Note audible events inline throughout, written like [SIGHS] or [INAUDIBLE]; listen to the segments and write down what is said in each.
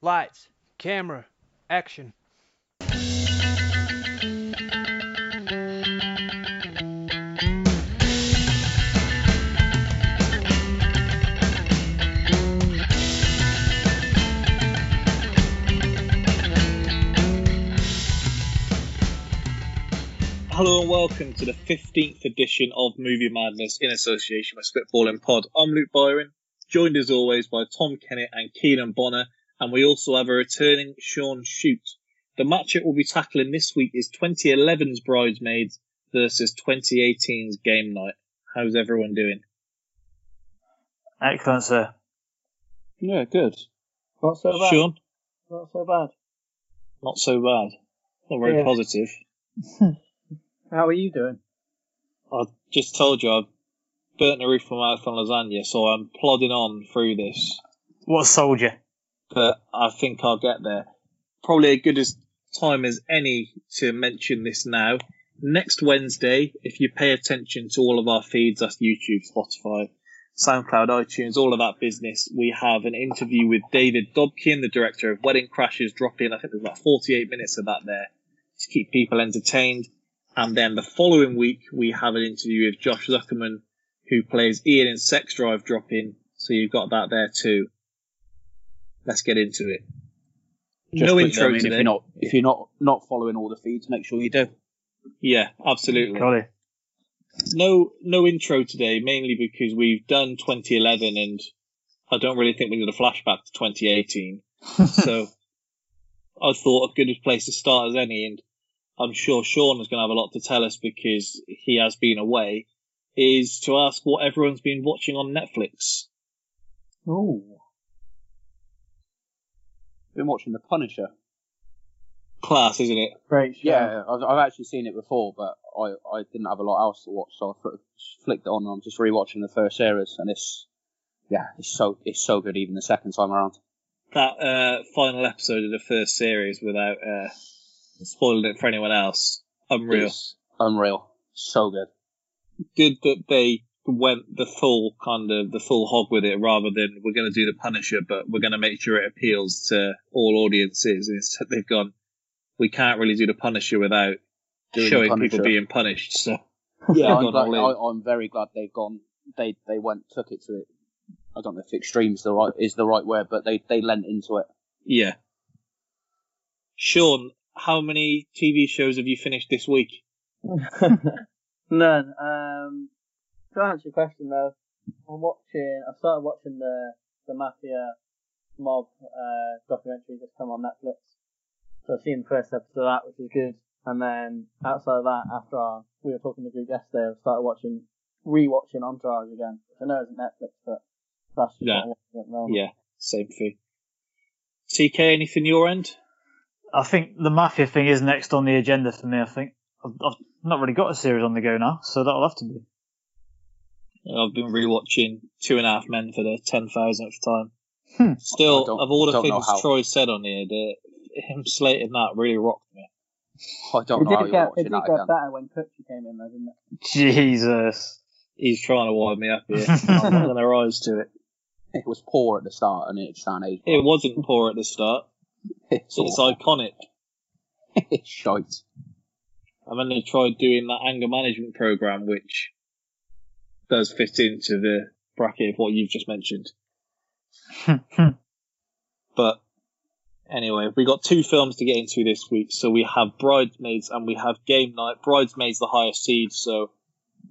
Lights, camera, action. Hello and welcome to the 15th edition of Movie Madness in association with Spitballing Pod. I'm Luke Byron, joined as always by Tom Kennett and Keenan Bonner, and we also have a returning Sean Shute. The matchup we'll be tackling this week is 2011's Bridesmaids versus 2018's Game Night. How's everyone doing? Excellent, sir. Yeah, good. Not so bad. Sean? Not so bad. Not so bad. Not very Yeah. positive. [LAUGHS] How are you doing? I just told you I've burnt the roof of my mouth on lasagna, so I'm plodding on through this. What soldier? But I think I'll get there. Probably a good as time as any to mention this now. Next Wednesday, if you pay attention to all of our feeds, that's YouTube, Spotify, SoundCloud, iTunes, all of that business, we have an interview with David Dobkin, the director of Wedding Crashers, dropping. I think there's about 48 minutes of that there to keep people entertained. And then the following week, we have an interview with Josh Zuckerman, who plays Ian in Sex Drive, dropping. So you've got that there too. Let's get into it. Just no intro I mean, today. if you're not if you're not not following all the feeds, make sure you do. Yeah, absolutely. Golly. No, no intro today, mainly because we've done 2011 and I don't really think we need a flashback to 2018. [LAUGHS] so I thought a good place to start as any, and I'm sure Sean is going to have a lot to tell us because he has been away, is to ask what everyone's been watching on Netflix. Oh. Been watching The Punisher. Class, isn't it? Great show. Yeah, I've, I've actually seen it before, but I, I didn't have a lot else to watch, so I flicked it on. and I'm just rewatching the first series, and it's yeah, it's so it's so good even the second time around. That uh, final episode of the first series, without uh, spoiling it for anyone else, unreal. It's unreal, so good. good that they went the full kind of the full hog with it rather than we're going to do the Punisher, but we're going to make sure it appeals to all audiences. Instead, they've gone, we can't really do the Punisher without Doing showing the people being punished. So [LAUGHS] Yeah, I'm, [LAUGHS] glad. I, I'm very glad they've gone. They they went took it to it. I don't know if extreme's the right is the right word, but they they lent into it. yeah. Sean, how many TV shows have you finished this week? [LAUGHS] None. Um, to answer your question though, I'm watching. I started watching the the Mafia mob uh, documentary just come on Netflix. So I've seen the first episode of that, which is good. And then outside of that, after our, we were talking to the group yesterday, I started watching, rewatching Entourage again. Which I know isn't Netflix, but that's just Yeah. what I'm at the moment. Yeah, same thing. TK, anything your end? I think the Mafia thing is next on the agenda for me, I think. I've, I've not really got a series on the go now, so that'll have to be. I've been rewatching Two and a Half Men for the ten thousandth time. Hmm. Still, I don't- of all the things. Troy said on here, the, him slating that really rocked me. I don't It know did you're get, it did get again. better when Kutcher came in though, didn't it? Jesus. He's trying to wind me up here. [LAUGHS] I'm not going to rise to it. It was poor at the start, and it's an age. It wasn't poor at the start. [LAUGHS] It's, It's iconic. it's [LAUGHS] shite. And then they tried doing that anger management program, which does fit into the bracket of what you've just mentioned. [LAUGHS] But anyway, we got two films to get into this week. So we have Bridesmaids and we have Game Night. Bridesmaids the highest seed, so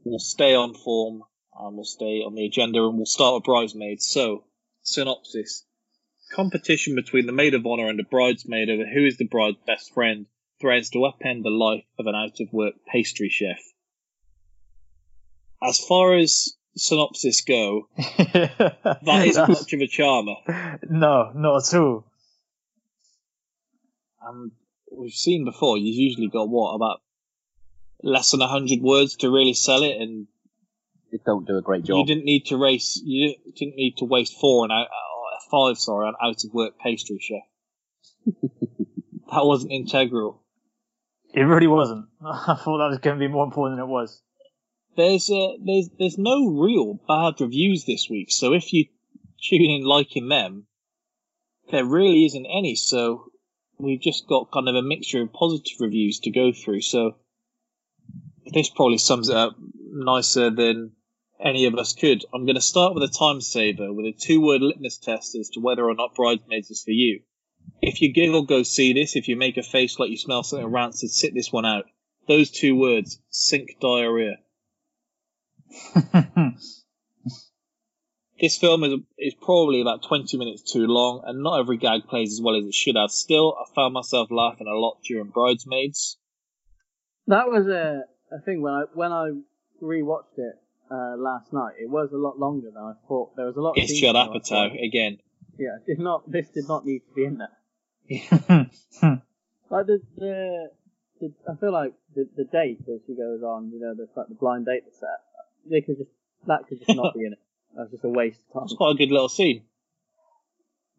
we'll stay on form and we'll stay on the agenda and we'll start with Bridesmaids. So, synopsis. Competition between the maid of honor and the bridesmaid over who is the bride's best friend threatens to upend the life of an out of work pastry chef. As far as synopsis go, [LAUGHS] that isn't much of a charmer. No, not at all. And we've seen before, you've usually got what, about less than 100 words to really sell it, and It don't do a great job. you didn't need to race, you didn't- didn't need to waste four and out, uh, five, sorry, on out of work pastry chef. [LAUGHS] that wasn't integral. It really wasn't. [LAUGHS] I thought that was going to be more important than it was. There's uh, there's there's no real bad reviews this week, so if you tune in liking them, there really isn't any. So we've just got kind of a mixture of positive reviews to go through. So this probably sums it up nicer than any of us could. I'm going to start with a time saver with a two word litmus test as to whether or not Bridesmaids is for you. If you giggle, go see this. If you make a face like you smell something rancid, sit this one out. Those two words, sink diarrhea. [LAUGHS] This film is, is probably about 20 minutes too long, and not every gag plays as well as it should have. Still, I found myself laughing a lot during Bridesmaids. That was a, a thing when I when I rewatched it uh, last night. It was a lot longer than I thought. There was a lot. It's Judd Apatow again. Yeah, [LAUGHS] did not. This did not need to be in there. [LAUGHS] Like the the, the I feel like the the date as she goes on, you know, the like the blind date that's set. They could just that could just not be in it. That's just a waste of It's time. quite a good little scene.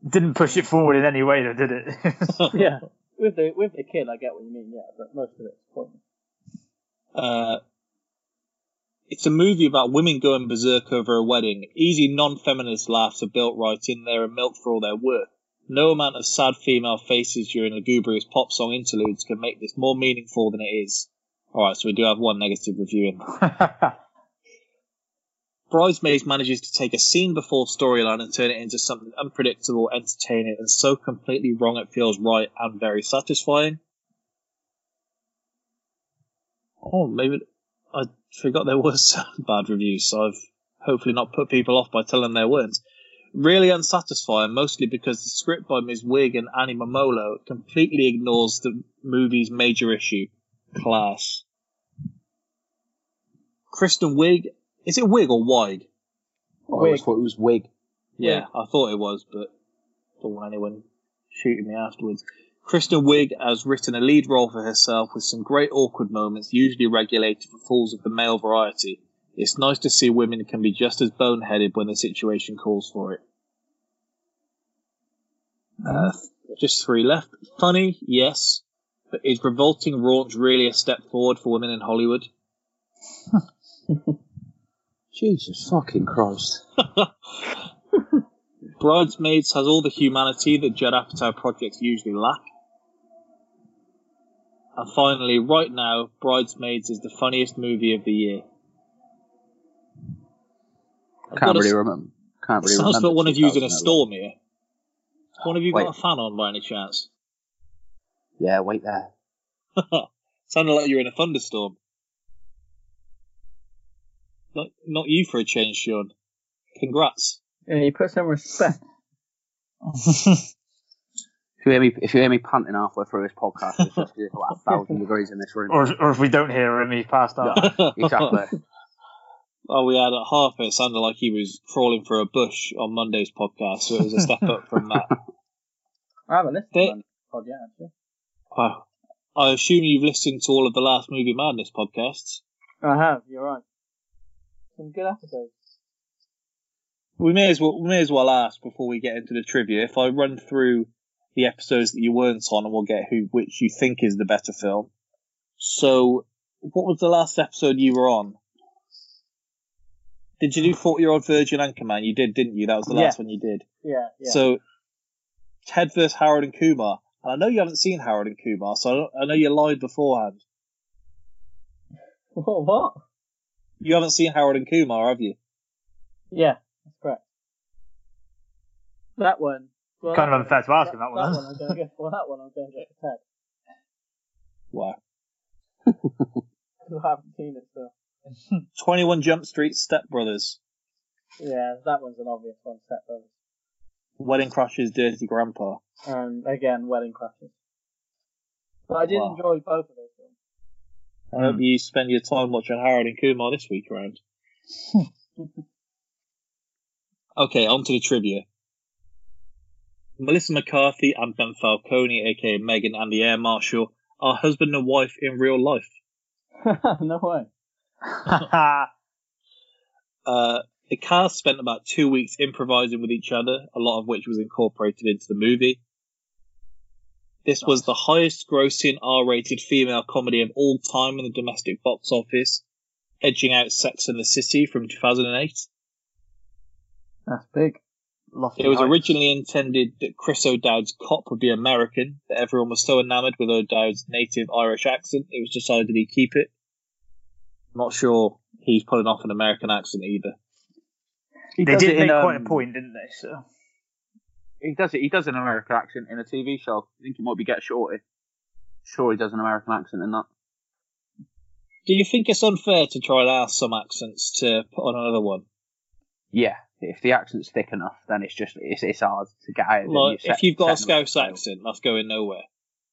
Didn't push it forward in any way, though, did it? [LAUGHS] yeah, with the with the kid, I get what you mean. Yeah, but most of it's pointless. Uh, it's a movie about women going berserk over a wedding. Easy non-feminist laughs are built right in there and milked for all their worth. No amount of sad female faces during lugubrious pop song interludes can make this more meaningful than it is. Alright, so we do have one negative review in. [LAUGHS] Bridesmaids manages to take a scene before storyline and turn it into something unpredictable, entertaining, and so completely wrong it feels right and very satisfying. Oh, maybe I forgot there was [LAUGHS] bad reviews, so I've hopefully not put people off by telling there weren't. Really unsatisfying, mostly because the script by Ms. Wiig and Annie Mumolo completely ignores the movie's major issue class. Kristen Wiig, is it Wig or Wig? I always thought it was wig. Yeah, I thought it was, but don't want anyone shooting me afterwards. Kristen Wiig has written a lead role for herself with some great awkward moments, usually regulated for fools of the male variety. It's nice to see women can be just as boneheaded when the situation calls for it. Uh, just three left. Funny, yes, but is revolting raunch really a step forward for women in Hollywood? [LAUGHS] Jesus fucking Christ. [LAUGHS] Bridesmaids has all the humanity that Judd Apatow projects usually lack. And finally, right now, Bridesmaids is the funniest movie of the year. I've Can't got a- really remember. Can't really remember. sounds remember. like one of you's in a storm here. One of you Wait. got a fan on by any chance? Yeah, wait there. [LAUGHS] Sounded like you're in a thunderstorm. Not, not you for a change, Sean. Congrats. Yeah, you put some respect. [LAUGHS] If you hear me, if you hear me panting halfway through this podcast, it's just 'cause it's like a thousand [LAUGHS] degrees in this room. or, or if we don't hear him, he's passed out. Exactly. [LAUGHS] Oh, we had at half it sounded like he was crawling for a bush on Monday's podcast, so it was a step up from that. I haven't listened They- to pod yet, actually. Wow. I assume you've listened to all of the last Movie Madness podcasts. I have. You're right. Some good episodes. We may as well we may as well ask before we get into the trivia. If I run through the episodes that you weren't on, and we'll get who which you think is the better film. So, what was the last episode you were on? Did you do Forty Year Old Virgin Anchorman? You did, didn't you? That was the Yeah. last one you did. Yeah, yeah. So, Ted vs Harold and Kumar. And I know you haven't seen Harold and Kumar, so I, don't, I know you lied beforehand. [LAUGHS] what? what? You haven't seen Howard and Kumar, have you? Yeah, that's correct. That one. Well, Kind of unfair to ask him that one, That one I'm going to go for. That one I'm going to go for Ted. Wow. Because [LAUGHS] I haven't seen it still. [LAUGHS] 21 Jump Street Step Brothers. Yeah, that one's an obvious one. Step Brothers. Wedding Crashers Dirty Grandpa. And again, Wedding Crashers. But I did Wow. enjoy both of those films. I hope you spend your time watching Harold and Kumar this week around. [LAUGHS] okay, on to the trivia. Melissa McCarthy and Ben Falcone, aka Megan and the Air Marshal, are husband and wife in real life. [LAUGHS] no way. [LAUGHS] Uh, the cast spent about two weeks improvising with each other, a lot of which was incorporated into the movie. This was the highest grossing R rated female comedy of all time in the domestic box office, edging out Sex and the City from 2008. That's big. lofty. It was heights. originally intended that Chris O'Dowd's cop would be American, but everyone was so enamoured with O'Dowd's native Irish accent, it was decided he'd keep it. I'm not sure he's pulling off an American accent either. He They did it make in, quite a um, point, didn't they? So He does it. He does an American accent in a TV show. I think it might be Get Shorty. Sure, he does an American accent in that. Do you think it's unfair to try and ask some accents to put on another one? Yeah, if the accent's thick enough, then it's just it's, it's hard to get out of it. Like, You're if you've got a setting Scouse accent, that's going nowhere.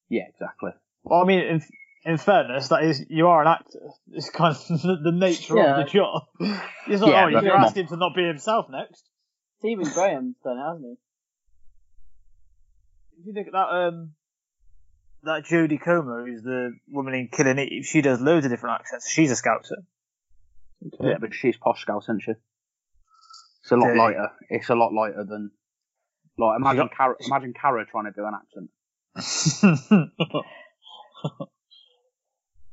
Yeah, exactly. Well, I mean, in, in fairness, that is you are an actor. It's kind of [LAUGHS] the, the nature Yeah. of the job. [LAUGHS] It's like, Yeah, oh, you're come asking him to not be himself next. Stephen Graham's done it, hasn't If you think of that, um, that Jodie Comer, who's the woman in Killing Eve, she does loads of different accents. She's a scouser. Yeah, but she's posh scout, isn't she? It's a lot Yeah. lighter. It's a lot lighter than like imagine got- Cara, imagine Cara trying to do an accent. [LAUGHS]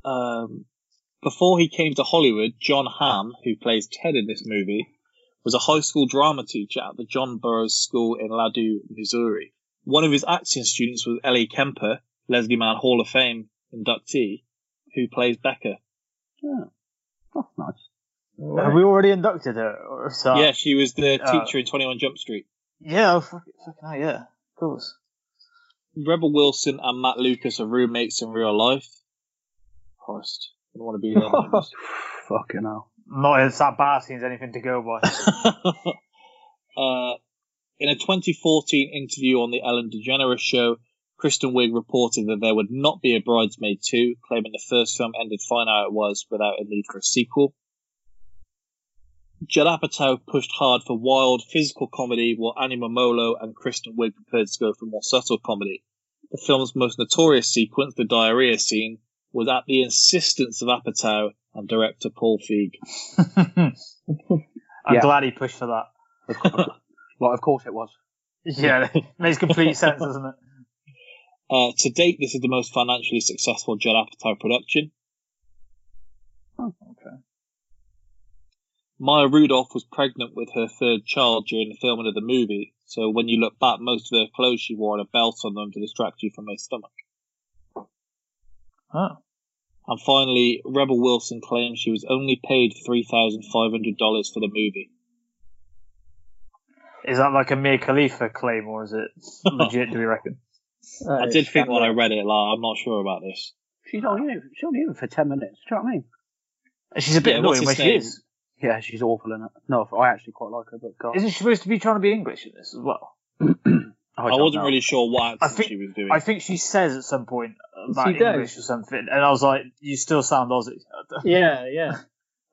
Um, before he came to Hollywood, John Hamm, who plays Ted in this movie, was a high school drama teacher at the John Burroughs School in Ladue, Missouri. One of his acting students was Ellie Kemper, Leslie Mann Hall of Fame inductee, who plays Becca. Yeah, that's nice. he? Have we already inducted her? Or so? Yeah, she was the Uh, teacher in 21 Jump Street. Yeah, oh, fuck, fucking hell, yeah. Of course. Rebel Wilson and Matt Lucas are roommates in real life. Christ, I don't want to be there. neighbours. [LAUGHS] Fucking hell. Not as that Barteen's anything to go by. [LAUGHS] uh, in a 2014 interview on the Ellen DeGeneres show, Kristen Wiig reported that there would not be a Bridesmaid 2, claiming the first film ended fine how it was without a need for a sequel. Judd Apatow pushed hard for wild physical comedy, while Annie Mumolo and Kristen Wiig prepared to go for more subtle comedy. The film's most notorious sequence, the diarrhea scene, was at the insistence of Apatow and director Paul Feig. [LAUGHS] I'm Yeah. glad he pushed for that. [LAUGHS] Like, of course it was. [LAUGHS] Yeah, [LAUGHS] makes complete sense, doesn't it? Uh, to date, this is the most financially successful Judd Apatow production. Oh, okay. Maya Rudolph was pregnant with her third child during the filming of the movie, so when you look back, most of her clothes she wore had a belt on them to distract you from her stomach. Oh. And finally, Rebel Wilson claims she was only paid $3,500 for the movie. Is that like a Mia Khalifa claim, or is it [LAUGHS] legit, do we reckon? I did think when I read it, like, I'm not sure about this. She's only in she's only in it for ten minutes. Do you know what I mean? She's a bit Yeah, annoying where she is. Yeah, she's awful in it. No, I actually quite like her, but God, Isn't she supposed to be trying to be English in this as well? [CLEARS THROAT] I, don't wasn't know. really sure what I think- she was doing. I think she says at some point about She does. English or something, and I was like, "You still sound Aussie." [LAUGHS] Yeah, yeah.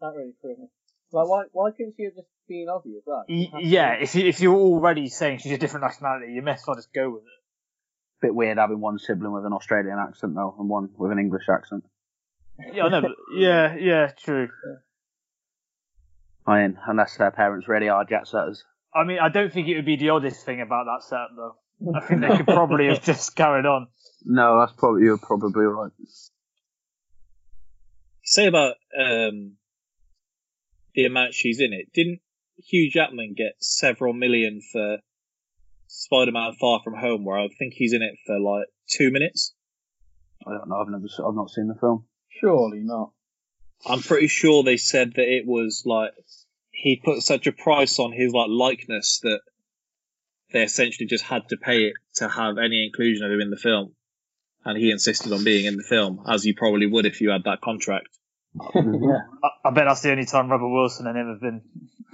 That really threw me. Like, why, why couldn't she have just been Aussie as well? Y- yeah, if you if you're already saying she's a different nationality, you may as well just go with it. Bit weird having one sibling with an Australian accent though, and one with an English accent. Yeah, I know. But [LAUGHS] yeah, yeah, true. I mean, unless their parents really are jet setters. I mean, I don't think it would be the oddest thing about that setup, though. I think they could [LAUGHS] probably have just carried on. No, that's probably you're probably right. Say about um, the amount she's in it. Didn't Hugh Jackman gets several million for Spider-Man: Far From Home, where I think he's in it for like two minutes? I don't know. I've never, I've not seen the film. Surely not. I'm pretty sure they said that it was like he put such a price on his like likeness that they essentially just had to pay it to have any inclusion of him in the film, and he insisted on being in the film, as you probably would if you had that contract. Yeah. I, I bet that's the only time Rebel Wilson and him have been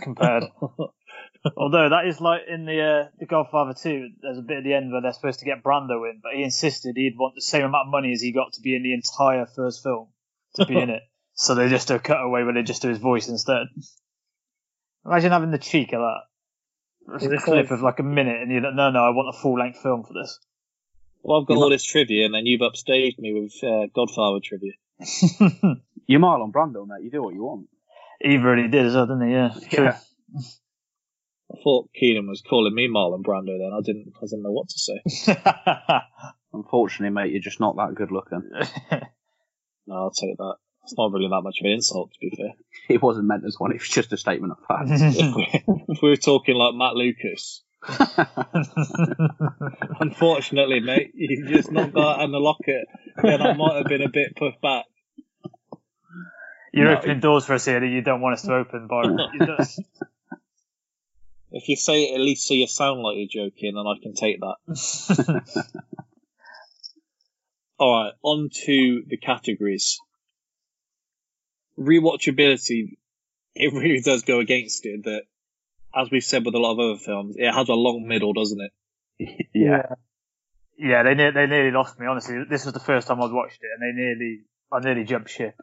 compared. [LAUGHS] Although that is like in the uh, the Godfather 2, there's a bit at the end where they're supposed to get Brando in, but he insisted he'd want the same amount of money as he got to be in the entire first film to be in it. [LAUGHS] So they just do a cutaway where they just do his voice instead. Imagine having the cheek of that. Is a it clip of like a minute, and you're like, no, no, I want a full length film for this. Well, I've got You all this trivia, and then you've upstaged me with uh, Godfather trivia. [LAUGHS] You're Marlon Brando, er mate. You do what you want. he really did as well, didn't he? Yeah. True. Yeah. I thought Keenan was calling me Marlon Brando. Then I didn't, I didn't know what to say. [LAUGHS] Unfortunately, mate, you're just not that good looking. [LAUGHS] No, I'll take that. It's not really that much of an insult, to be fair. [LAUGHS] It wasn't meant as one. It was just a statement of fact. if, we, if we were talking like Matt Lucas, Unfortunately, mate, you've just not got in the locket. Then I might have been a bit put back. You're No. opening doors for us here that you don't want us to open, Byron. You [LAUGHS] If you say it at least so you sound like you're joking, then I can take that. [LAUGHS] All right, on to the categories. Rewatchability, it really does go against it. That, as we've said with a lot of other films, it has a long middle, doesn't it? [LAUGHS] yeah. yeah, they ne- they nearly lost me. Honestly, this was the first time I'd watched it, and they nearly I nearly jumped ship.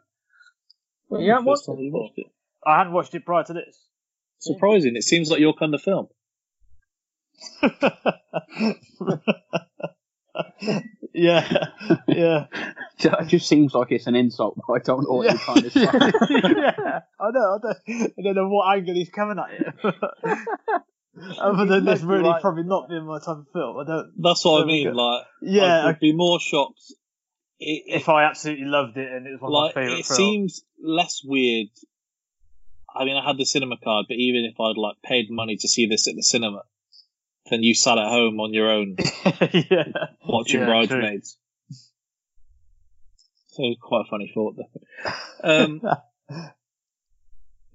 Well, yeah, First what's time you watched it. I hadn't watched it prior to this. Surprising. It seems like your kind of film. [LAUGHS] yeah, yeah, [LAUGHS] It just seems like it's an insult, but I don't know what you're trying to say. [LAUGHS] yeah. I know. I don't, I don't know what angle he's coming at you. Other than this Mostly really right. probably not being my type of film, I don't. That's what I mean. go. Like, I Yeah, would be more shocked. It, if I absolutely loved it and it was one like of my favorite it films. seems less weird. I mean, I had the cinema card, but even if I'd like paid money to see this at the cinema, then you sat at home on your own [LAUGHS] yeah. watching Yeah, Bridesmaids. So quite a funny thought there. Um, [LAUGHS]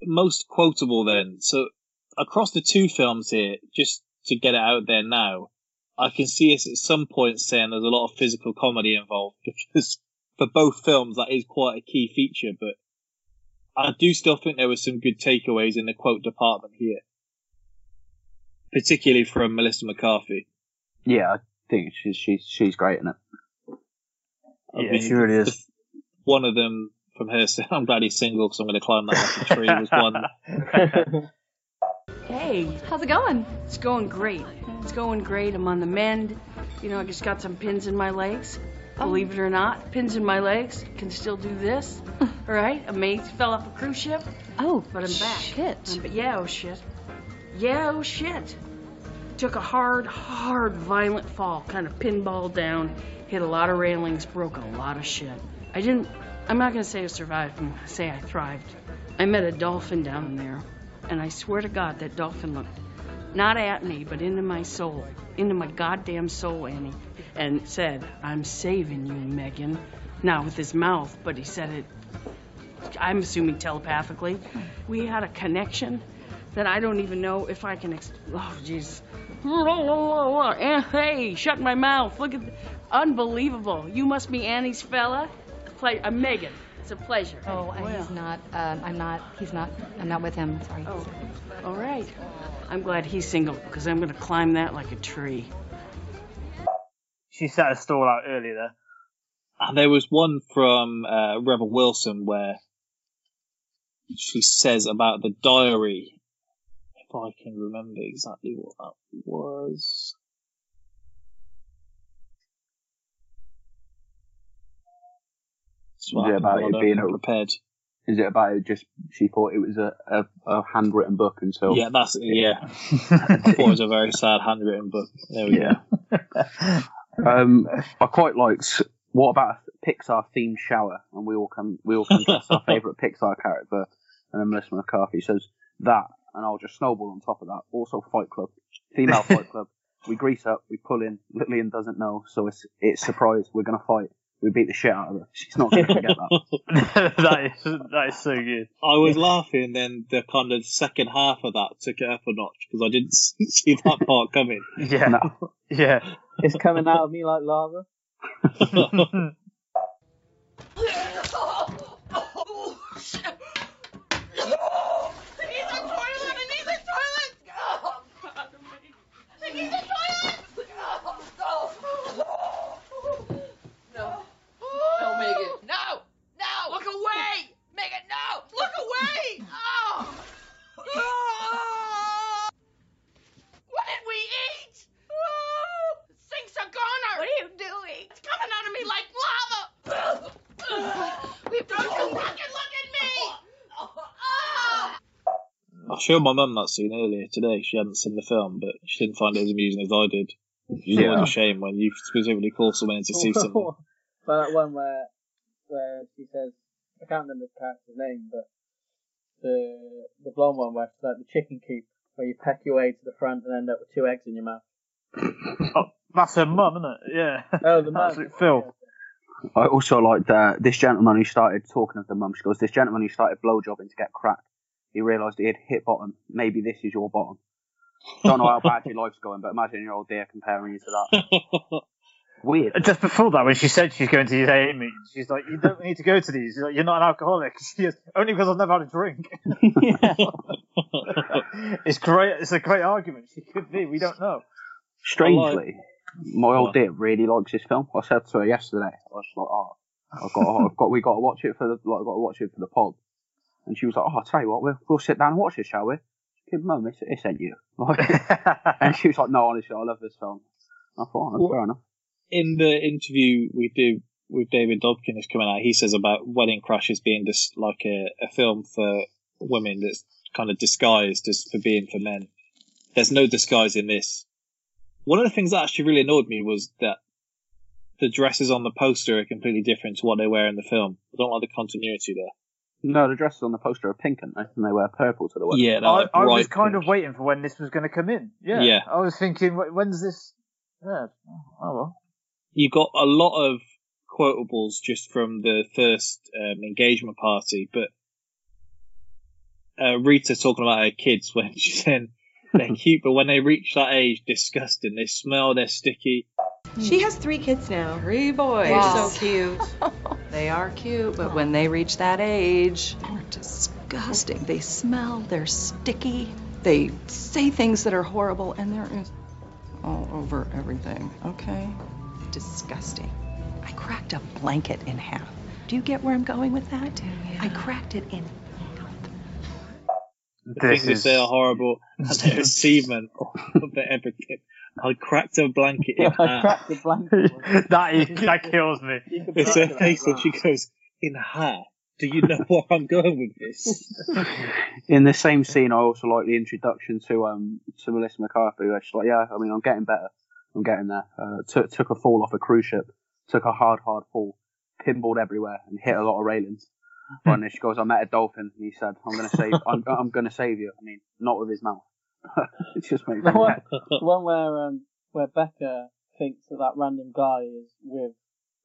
most quotable then. So across the two films here, just to get it out there now, I can see us at some point saying there's a lot of physical comedy involved [LAUGHS] because for both films that is quite a key feature, but I do still think there were some good takeaways in the quote department here. Particularly from Melissa McCarthy. yeah, I think she's she's she's great in it. I Yeah, mean, she really is. One of them from her, saying, [LAUGHS] I'm glad he's single because I'm going to climb that tree, was one. [LAUGHS] Hey, How's it going? it's going great. It's going great. I'm on the mend. You know, I just got some pins in my legs. Believe it or not, pins in my legs can still do this. All [LAUGHS] right, a mate fell off a cruise ship, Oh, but I'm back. Shit. Um, but yeah, oh shit. Yeah, oh shit. Took a hard, hard, violent fall, kind of pinball down, hit a lot of railings, broke a lot of shit. I didn't. I'm not gonna say I survived. I'm gonna say I thrived. I met a dolphin down there, and I swear to God, that dolphin looked not at me, but into my soul, into my goddamn soul, Annie, and said, "I'm saving you, Megan." Not with his mouth, but he said it. I'm assuming telepathically. We had a connection that I don't even know if I can. Ex- oh, jeez. Eh, Hey, shut my mouth. Look at, unbelievable. You must be Annie's fella. Ple- uh, Megan. It's a pleasure. Oh, and he's not. Um, I'm not. He's not. I'm not with him. Sorry. Oh, all right. I'm glad he's single because I'm gonna climb that like a tree. she set a stall out earlier there. And there was one from uh, Rebel Wilson where she says about the diary. If I can remember exactly what that was. What Is it about it being come prepared? Is it about it just she thought it was a, a, a handwritten book and so Yeah, that's yeah. [LAUGHS] I thought it was a very sad handwritten book. There we Yeah. [LAUGHS] Um, I quite like. What about a Pixar themed shower? And we all can we all can guess our [LAUGHS] favourite Pixar character. And then Melissa McCarthy says that, and I'll just snowball on top of that. Also, Fight Club, female Fight Club. We grease up, we pull in. Lillian doesn't know, so it's it's surprise. We're gonna fight. We beat the shit out of her. She's not gonna forget that. [LAUGHS] that is that is so good. I was laughing, then the kind of second half of that took it up a notch because I didn't [LAUGHS] see that part coming. Yeah, No. yeah. it's coming out of me like lava. [LAUGHS] No, Megan. No! No! Look away! Megan, no! Look away! Oh! What did we eat? Oh! Sink's a goner! What are you doing? It's coming out of me like lava! Don't you fucking look at me! Oh! I showed my mum that scene earlier today. She hadn't seen the film, but she didn't find it as amusing as I did. It's Yeah. always a shame when you specifically call someone in to see [LAUGHS] something. but that one where where she says I can't remember the character's name, but the the blonde one where she's like the chicken coop where you peck your way to the front and end up with two eggs in your mouth. [LAUGHS] Oh, that's her mum, isn't it? Yeah. Oh, the mouth. Absolute filth. I also liked uh, this gentleman who started talking of the mum. She goes, "This gentleman who started blowjobbing to get crack. He realised he had hit bottom. Maybe this is your bottom. Don't know how [LAUGHS] bad your life's going, but imagine your old dear comparing you to that. [LAUGHS] Weird. Just before that, when she said she's going to these AA meetings, she's like, "You don't need to go to these. Like, You're not an alcoholic." [LAUGHS] Goes, "Only because I've never had a drink." it's great. It's a great argument. She could be. We don't know. Strangely, my old dear really likes this film. I said to her yesterday, I was like, "Oh, I've got, I've got, we got to watch it for the, like, I've got to watch it for the pod." And she was like, "Oh, I'll tell you what, we'll, we'll sit down and watch it, shall we?" Kid, mum, it's, it's ain't you. [LAUGHS] Like, and she was like, "No, honestly, I love this film." I thought, oh, that's fair enough. in the interview we do with David Dobkin is coming out, he says about Wedding Crashers being just like a, a film for women that's kind of disguised as for being for men. There's no disguise in this. One of the things that actually really annoyed me was that the dresses on the poster are completely different to what they wear in the film. I don't like the continuity there. No, the dresses on the poster are pink, aren't they? And they wear purple to the wedding. Yeah, I, I was kind pink. of waiting for when this was going to come in. Yeah. Yeah. I was thinking, when's this? Yeah. Oh well. you got a lot of quotables just from the first um, engagement party, but uh, Rita talking about her kids when [LAUGHS] she's saying they're [LAUGHS] cute, but when they reach that age, disgusting. They smell, they're sticky. Hmm. She has three kids now. Three boys. They're so cute. [LAUGHS] they are cute, but when they reach that age, they're disgusting. They smell, they're sticky, they say things that are horrible, and they're all over everything, okay? Disgusting. I cracked a blanket in half. Do you get where I'm going with that? I cracked it in The This things they is say are horrible, and their semen of everything. I cracked a blanket in [LAUGHS] I half. cracked the blanket. [LAUGHS] that is, that kills me. It's her face, and she goes, "In half." Do you know where I'm going with this? [LAUGHS] In the same scene, I also like the introduction to um to Melissa McCarthy. Where she's like, "Yeah, I mean, I'm getting better. I'm getting there." Uh, took took a fall off a cruise ship. Took a hard, hard fall. Pinballed everywhere and hit a lot of railings. and then she goes, "I met a dolphin," and he said, "I'm gonna save. I'm, I'm gonna save you." I mean, not with his mouth. [LAUGHS] it just makes me The one, the one where um where Becca thinks that that random guy is with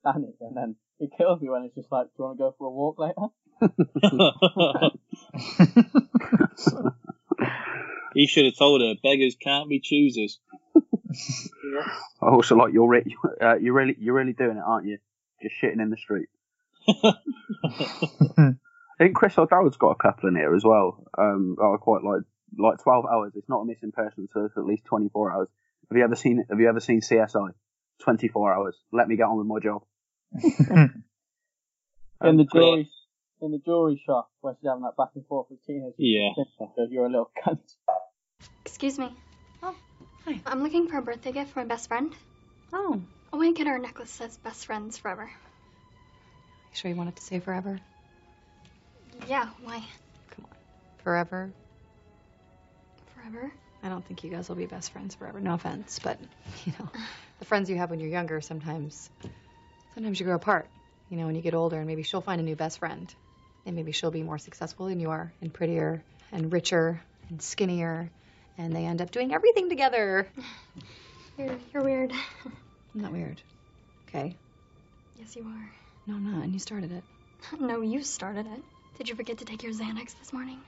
Annie, and then it kills me when it's just like, "Do you want to go for a walk later?" [LAUGHS] he should have told her beggars can't be choosers. I also like you're re- uh, you're really you're really doing it, aren't you? Just shitting in the street. [LAUGHS] I think Chris O'Dowd's got a couple in here as well. Um, I quite like. Like twelve hours. It's not a missing person, so it's at least twenty four hours. Have you ever seen Have you ever seen CSI? Twenty four hours. Let me get on with my job. [LAUGHS] in the um, yeah. jewelry, in the jewelry shop where she's having that back and forth with Tina. Yeah. You're a little cunt. Excuse me. Oh, hi. I'm looking for a birthday gift for my best friend. Oh, I want to get her a necklace that says best friends forever. You sure you want it to say forever? Yeah, why? Come on. Forever? Forever? I don't think you guys will be best friends forever. No offense, but you know, [LAUGHS] the friends you have when you're younger sometimes sometimes you grow apart. You know, when you get older and maybe she'll find a new best friend. And maybe she'll be more successful than you are and prettier and richer and skinnier and they end up doing everything together. [LAUGHS] You're, you're weird. [LAUGHS] Isn't weird? Okay. Yes, you are. No, I'm not. And you started it. No, you started it. Did you forget to take your Xanax this morning?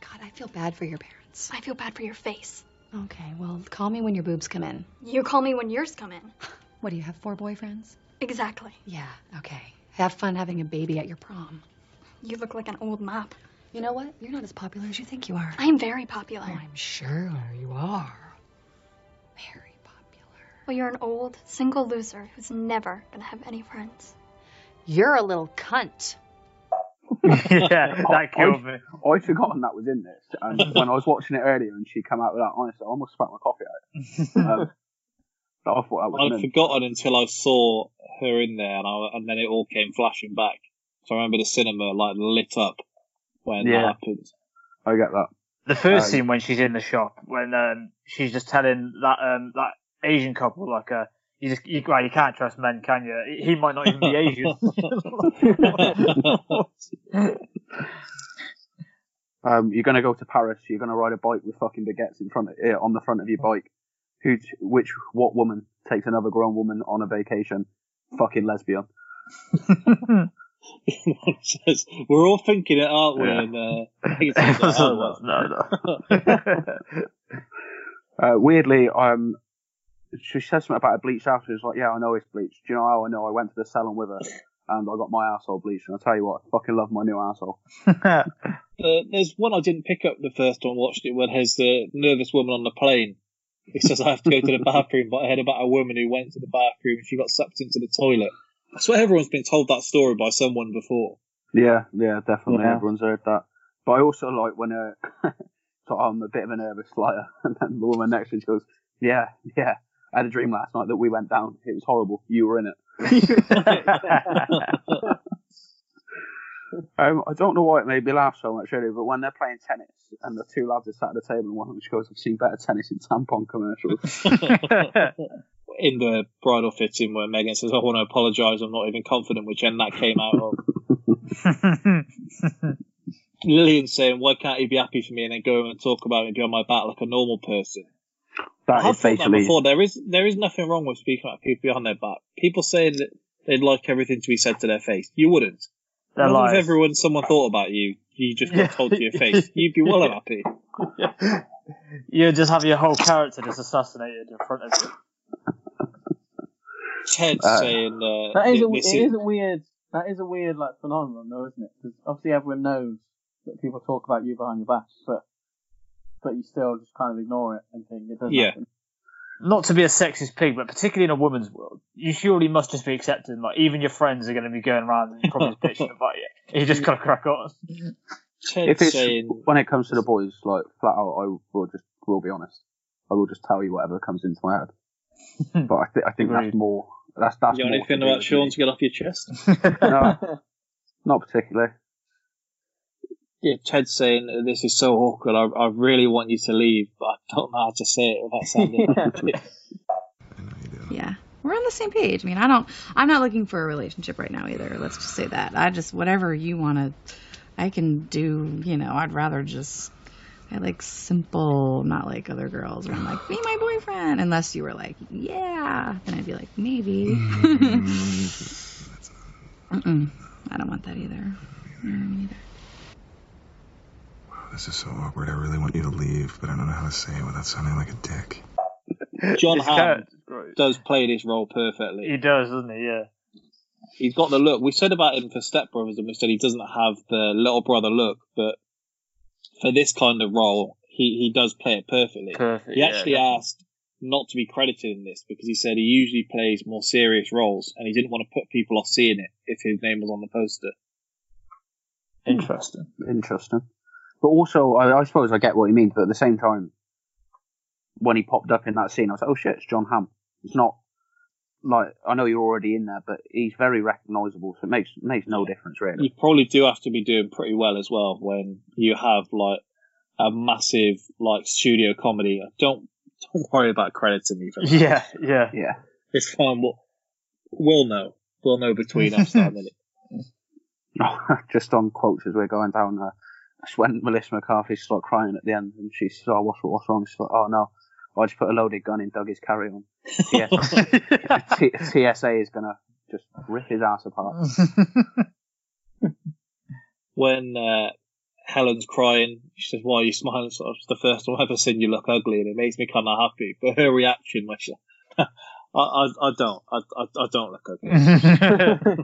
God, I feel bad for your parents. I feel bad for your face. Okay, well, call me when your boobs come in. You call me when yours come in. [SIGHS] What do you have, four boyfriends? Exactly. Yeah, okay. Have fun having a baby at your prom. You look like an old mop. You know what? You're not as popular as you think you are. I am very popular. Oh, I'm sure you are. Very popular. Well, you're an old, single loser who's never gonna have any friends. You're a little cunt. Yeah, [LAUGHS] that killed me. I'd forgotten that was in this, and [LAUGHS] when I was watching it earlier and she came out with that, honestly, I almost spat my coffee out. Um, [LAUGHS] but I thought that was I'd mint. forgotten until I saw her in there, and, I, and then it all came flashing back. So I remember the cinema like lit up when Yeah. that happened. I get that. The first Um, scene when she's in the shop, when um, she's just telling that um, that Asian couple like uh, you just you, well, you can't trust men, can you? He- He might not even be Asian. [LAUGHS] Um, you're gonna go to Paris. You're gonna ride a bike with fucking baguettes in front of, uh, on the front of your bike. Who, which, what woman takes another grown woman on a vacation? Fucking lesbian. [LAUGHS] We're all thinking it, aren't we? Yeah. And, uh, I think it's [LAUGHS] like, oh, no, no. Uh, weirdly, um, she says something about a bleach after. She's like, "Yeah, I know it's bleached. Do you know how I know? I went to the salon with her, and I got my asshole bleached. And I tell you what, I fucking love my new asshole. [LAUGHS] Uh, there's one I didn't pick up the first time I watched it where there's the nervous woman on the plane. It says I have to go to the bathroom, but I heard about a woman who went to the bathroom and she got sucked into the toilet. I swear everyone's been told that story by someone before. Yeah, yeah, definitely. Yeah. Everyone's heard that. But I also like when uh, [LAUGHS] so I'm a bit of a nervous flyer, [LAUGHS] and then the woman next to me goes, "Yeah, yeah." I had a dream last night that we went down. It was horrible. You were in it. [LAUGHS] Um, I don't know why it made me laugh so much really, but when they're playing tennis and the two lads are sat at the table and one of them goes, "I've seen better tennis in tampon commercials." [LAUGHS] In the bridal fitting where Megan says, I want to apologise, I'm not even confident which end that came out of. [LAUGHS] Lillian saying, Why can't you be happy for me and then go and talk about me behind my back like a normal person? That I've is thought that before. There is there is nothing wrong with speaking about people behind their back. People saying that they'd like everything to be said to their face. You wouldn't. They're if everyone someone thought about you, you just got [LAUGHS] told to your face. You'd be well and happy. [LAUGHS] You'd just have your whole character just assassinated in front of you. Ted Uh, saying uh, That is a, it this a weird. That is a weird like phenomenon, though, isn't it? Because obviously everyone knows that people talk about you behind your back, but but you still just kind of ignore it and think it doesn't Yeah. happen. Not to be a sexist pig, but particularly in a woman's world, you surely must just be accepting. Like even your friends are going to be going around and probably [LAUGHS] bitching about you. You just gotta crack on. Ted if it's saying when it comes to the boys, like flat out, I will just will be honest. I will just tell you whatever comes into my head. Hmm. but I, th- I think Agreed. that's more. That's that's you got more anything about Sean to get off your chest? No, [LAUGHS] not particularly. Yeah, Ted saying this is so awkward. I, I really want you to leave, but I don't know how to say it without sounding [LAUGHS] like Yeah. We're on the same page. I mean, I don't, I'm not looking for a relationship right now either. Let's just say that. I just, whatever you want to, I can do, you know, I'd rather just, I like simple, not like other girls where I'm like, be my boyfriend. Unless you were like, yeah. Then I'd be like, maybe. Mm-hmm. [LAUGHS] Mm-mm. I don't want that either. Me neither. This is so awkward. I really want you to leave, but I don't know how to say it without sounding like a dick. John His Hamm does play this role perfectly. He does, doesn't he? Yeah. He's got the look. We said about him for Step Brothers, and we said he doesn't have the little brother look, but for this kind of role, he, he does play it perfectly. Perfect. He yeah, actually yeah. asked not to be credited in this because he said he usually plays more serious roles, and he didn't want to put people off seeing it if his name was on the poster. Interesting. Interesting. But also, I, I suppose I get what he means, but at the same time, when he popped up in that scene, I was like, oh shit, it's John Hamm. It's not like I know you're already in there, but he's very recognisable, so it makes makes no difference really. You probably do have to be doing pretty well as well when you have like a massive like studio comedy. Don't don't worry about crediting me for that. Yeah, yeah. Yeah. It's fine. We'll, we'll know. We'll know between us that [LAUGHS] minute. [LAUGHS] Just on quotes as we're going down there. That's when Melissa McCarthy started crying at the end, and she said, "Oh, what's what's wrong?" She's like, "Oh no, I just put a loaded gun in Doug's carry on." T- TSA [LAUGHS] [LAUGHS] is gonna just rip his ass apart. [LAUGHS] when uh, Helen's crying, she says, "Why are you smiling?" It's the first time I've ever seen you look ugly, and it makes me kind of happy. But her reaction, when she, I, I, I don't, I, I, I don't look ugly.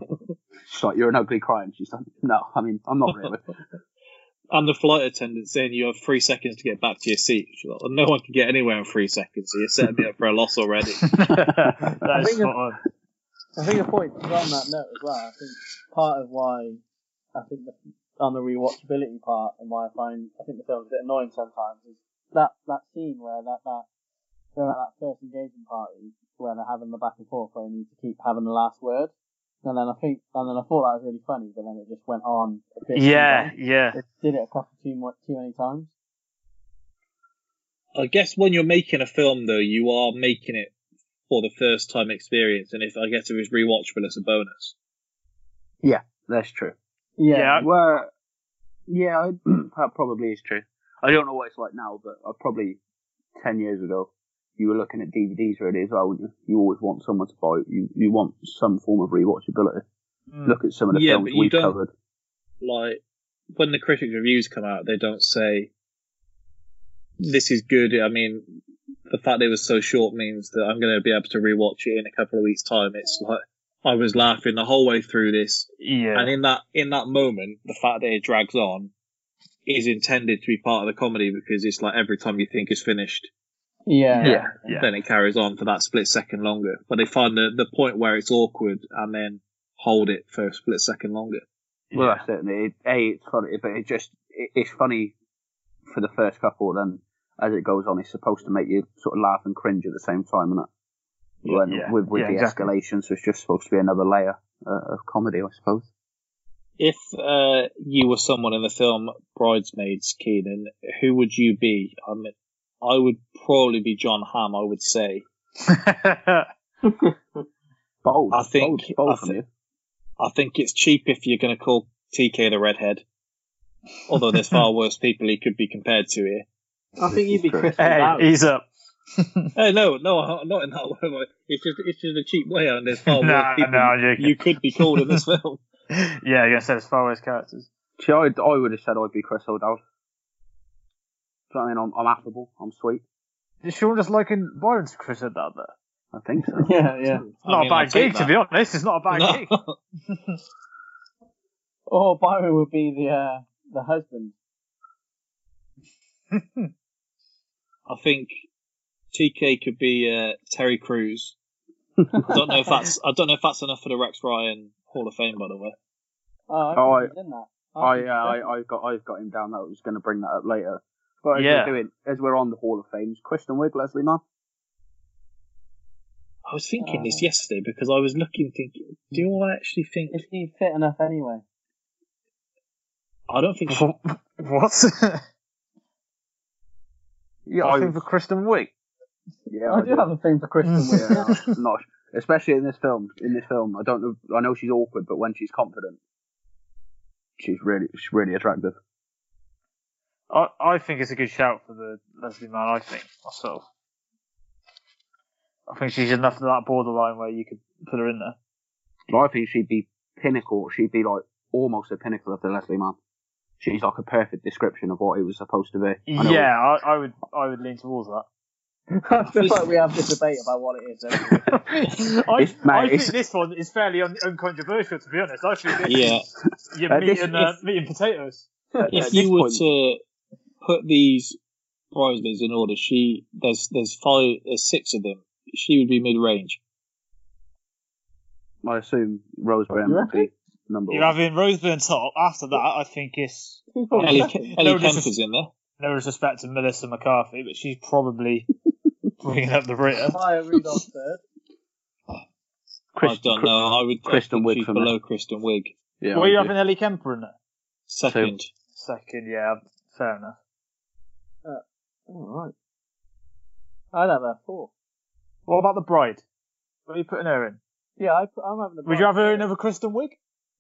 She's like, "You're an ugly crying." She's like, "No, I mean, I'm not really." And the flight attendant saying you have three seconds to get back to your seat. She's like, well, no one can get anywhere in three seconds, so you're setting me up for a loss already. [LAUGHS] that is think spot on. I think a point on that note as well. I think part of why I think the, on the rewatchability part and why I find I think the film's a bit annoying sometimes is that that scene where that that they're at that first engagement party where they're having the back and forth where they need to keep having the last word. And then I think, and then I thought that was really funny, but then it just went on. A bit Yeah, long. yeah. It did it a couple too much, too many times. I guess when you're making a film, though, you are making it for the first time experience, and if I guess it was rewatchable, as a bonus. Yeah, that's true. Yeah. Yeah. Where Yeah, [CLEARS THROAT] that probably is true. I don't know what it's like now, but I probably ten years ago, you were looking at DVDs really as well. wouldn't You, you always want someone to buy. You you want some form of rewatchability. Mm. Look at some of the Yeah, films but you we've don't- covered. like when the critic reviews come out, they don't say this is good. I mean, the fact it was so short means that I'm going to be able to rewatch it in a couple of weeks' time. It's like I was laughing the whole way through this, Yeah. and in that in that moment, the fact that it drags on is intended to be part of the comedy because it's like every time you think it's finished, Yeah. yeah. Yeah. then it carries on for that split second longer. But they find the the point where it's awkward and then hold it for a split second longer. Well, that's it. it. A, it's funny, but it just it, it's funny for the first couple. Then as it goes on, it's supposed to make you sort of laugh and cringe at the same time, isn't it? When, yeah, with with yeah, the exactly. escalation, so it's just supposed to be another layer uh, of comedy, I suppose. If uh, you were someone in the film Bridesmaids, Keenan, who would you be? I mean, I would probably be Jon Hamm. I would say. [LAUGHS] Bold. I think- bold, bold I from thi- you. I think it's cheap if you're going to call TK the redhead. Although there's far [LAUGHS] worse people he could be compared to here. I think you'd be Chris. Hey, Dowd. ease up. [LAUGHS] Hey, no, no, not in that way. It's just it's just a cheap way, and there's far worse Nah, people no, you could be called in this film. yeah, you're gonna say there's far worse characters. See, I, I would have said I'd be Chris O'Dowd. Do you know what I mean? I'm, I'm affable. I'm sweet. Is Sean just liking Byron's Chris said that there? I think so. [LAUGHS] Yeah, yeah. It's not mean, a I'll bad gig, to be honest. It's not a bad No. gig. [LAUGHS] oh, Byron would be the uh, the husband. [LAUGHS] I think TK could be uh, Terry Crews. I don't know if that's I don't know if that's enough for the Rex Ryan Hall of Fame, by the way. Oh, I Oh, think he's in that. I, think uh, I, he's I got, I've got him down. That I was going to bring that up later. But as Yeah. we're doing, as we're on the Hall of Fame, Kristen Wiig, Leslie Mann. I was thinking this Uh. yesterday because I was looking, thinking, do I actually think? Is he fit enough anyway? I don't think. She, [LAUGHS] what? you got I a thing for Kristen Wiig? Yeah, I do have a thing for Kristen [LAUGHS] Wiig. Yeah, not, especially in this film. In this film, I don't know. I know she's awkward, but when she's confident, she's really, she's really attractive. I, I think it's a good shout for the Leslie Mann, I think, myself. I think she's enough to that borderline where you could put her in there. But I think she'd be pinnacle. She'd be like almost a pinnacle of the Leslie Mann. She's like a perfect description of what it was supposed to be. I Yeah, I, I would I would lean towards that. [LAUGHS] I feel like we have this debate about what it is. [LAUGHS] I, It's- mate, I think this one is fairly un- uncontroversial, to be honest. I think this yeah, is your Uh, meat, and, uh, meat and potatoes. If you were point- to put these bridesmaids in order, she there's there's five, there's six of them. She would be mid range. I assume Rose Byrne You would be number You're one. having Rose Byrne top. After that, I think it's He's probably Ellie, second. [LAUGHS] Ellie No, is- Kemper's in there. no disrespect to Melissa McCarthy, but she's probably [LAUGHS] bringing up the rear. Maya Rudolph third. Chris- I don't know. I would I Kristen think Wiig she's for me. below Kristen Wiig. Yeah, What are you having Ellie Kemper in there? Second. Second, yeah, fair enough. All right. I'd have her four. What about the bride? What are you putting her in? Yeah, I, I'm having the. Would you have her in over Kristen Wiig?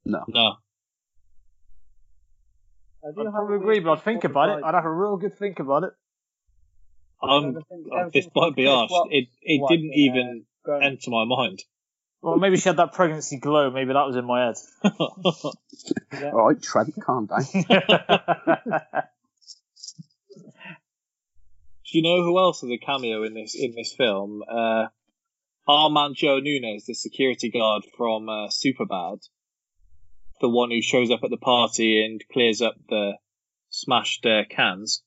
No. No. I do I'd have probably agree, but I'd think about for it. I'd have a real good think about it. Um, Everything- oh, this might be from harsh. It it was, didn't uh, even grown- enter my mind. Well, maybe she had that pregnancy glow. Maybe that was in my head. [LAUGHS] All right, Trent, calm down. [LAUGHS] [LAUGHS] Do you know who else has a cameo in this in this film? Uh, our man Joe Nunez, the security guard from uh, Superbad, the one who shows up at the party and clears up the smashed uh, cans.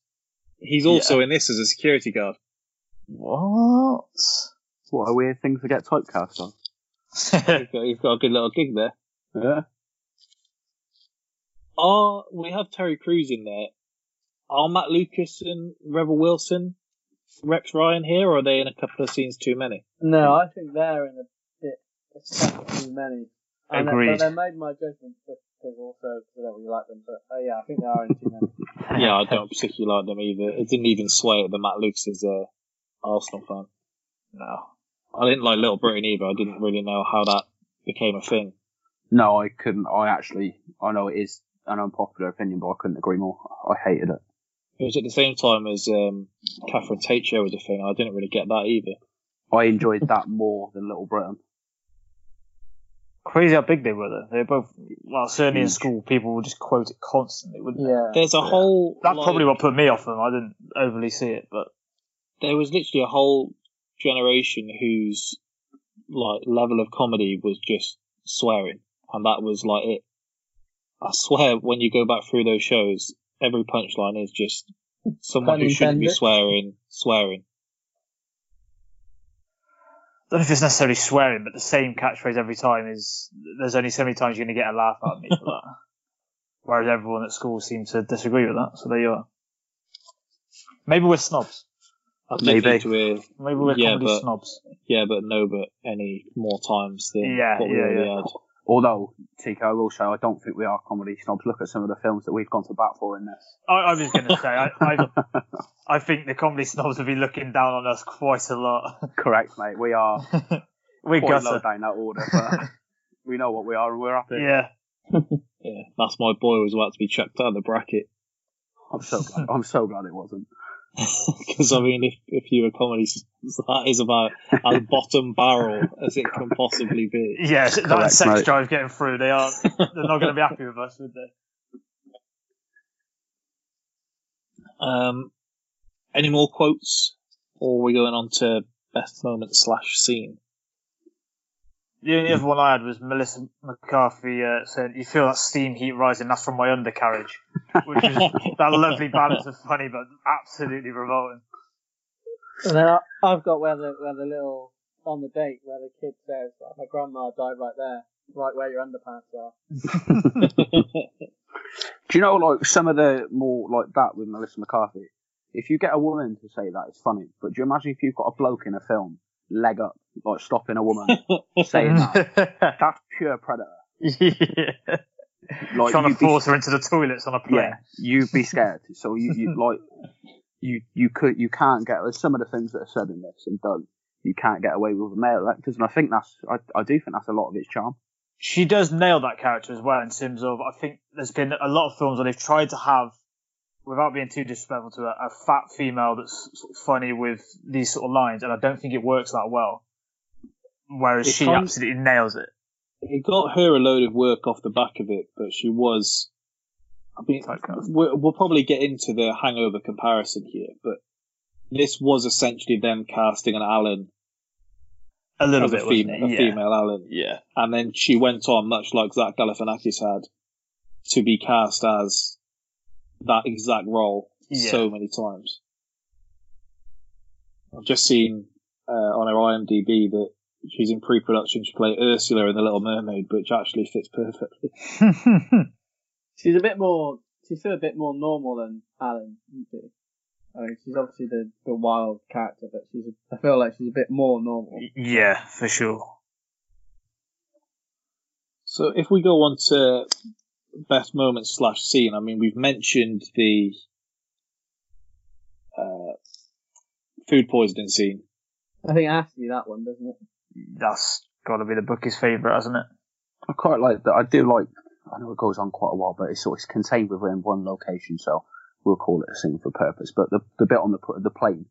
He's also in this as a security guard. what? what a weird thing to get typecast on. He's got, he's got a good little gig there. [LAUGHS] Yeah. Are we have Terry Crews in there? Are Matt Lucas and Rebel Wilson, Rex Ryan here, or are they in a couple of scenes too many? No, I think they're in a bit a step too many. And Agreed. They, but they made my judgment because also because I don't really like them. But uh, yeah, I think they are in too many. [LAUGHS] yeah, I don't particularly like them either. It didn't even sway at the Matt Lucas is a Arsenal fan. No. I didn't like Little Britain either. I didn't really know how that became a thing. No, I couldn't. I actually, I know it is an unpopular opinion, but I couldn't agree more. I hated it. It was at the same time as um, Catherine Tate show was a thing. I didn't really get that either. I enjoyed that more than Little Britain. Crazy how big they were though. They were both well, certainly in school people would just quote it constantly, wouldn't they? Yeah. There's a whole. That's like, probably what put me off them. I didn't overly see it, but There was literally a whole generation whose like level of comedy was just swearing, and that was like it. I swear, when you go back through those shows, every punchline is just someone who shouldn't be swearing, swearing. I don't know if it's necessarily swearing, but the same catchphrase every time is there's only so many times you're going to get a laugh out of me for that. [LAUGHS] Whereas everyone at school seems to disagree with that, so there you are. Maybe we're snobs. Maybe. like you Maybe we're Yeah, comedy but- snobs. yeah, but no, but any more times than Yeah, what we yeah, already yeah. had. Although, TK, I will say I don't think we are comedy snobs. Look at some of the films that we've gone to bat for in this. I, I was going to say, I, I, [LAUGHS] I think the comedy snobs will be looking down on us quite a lot. [LAUGHS] Correct, mate. We are [LAUGHS] we're quite low gutter. down that order, but we know what we are and we're happy. Yeah. Yeah, that's my boy was about to be chucked out of the bracket. I'm so glad. I'm so glad it wasn't. [LAUGHS] Because I mean, if if you were comedy, s- that is about as [LAUGHS] bottom barrel as it can possibly be. Yeah, that Correct, sex mate. drive getting through, they are, they're not going to be happy with us, would they? Um, any more quotes, or are we going on to best moment slash scene? The only other one I had was Melissa McCarthy uh, saying, "You feel that steam heat rising? That's from my undercarriage," which is [LAUGHS] that lovely balance of funny but absolutely revolting. And then I, I've got where the where the little on the date where the kid says, like, "My grandma died right there, right where your underpants are." [LAUGHS] Do you know, like some of the more like that with Melissa McCarthy? If you get a woman to say that, it's funny. But do you imagine if you've got a bloke in a film, leg up, like stopping a woman [LAUGHS] saying mm. that? That's pure predator. yeah. Like Trying to you'd be- force her into the toilets on a plane. Yeah, you'd be scared. So you, you [LAUGHS] like you you could you can't get with some of the things that are said in this and done. You can't get away with male actors, and I think that's I, I do think that's a lot of its charm. she does nail that character as well in terms of I think there's been a lot of films where they've tried to have without being too disrespectful to her, a fat female that's sort of funny with these sort of lines, and I don't think it works that well. Whereas It she absolutely nails it. It got her a load of work off the back of it, but she was. I mean, we'll, we'll probably get into the hangover comparison here, but this was essentially them casting an Alan A little bit, a, wasn't fem- it? a Yeah. female Alan. Yeah. And then she went on, much like Zach Galifianakis had, to be cast as that exact role Yeah. so many times. I've just seen uh, on her IMDb that she's in pre-production to play Ursula in The Little Mermaid, which actually fits perfectly. [LAUGHS] She's a bit more. She's still a bit more normal than Alan. Isn't she? I mean, she's obviously the, the wild character, but she's. A, I feel like she's a bit more normal. yeah, for sure. So if we go on to best moment slash scene, I mean, we've mentioned the uh, food poisoning scene. I think it has to be that one, doesn't it? That's got to be the bookie's favourite, hasn't it? I quite like that. I do like. I know it goes on quite a while, but it's sort of contained within one location, so we'll call it a scene for purpose. But the the bit on the the plane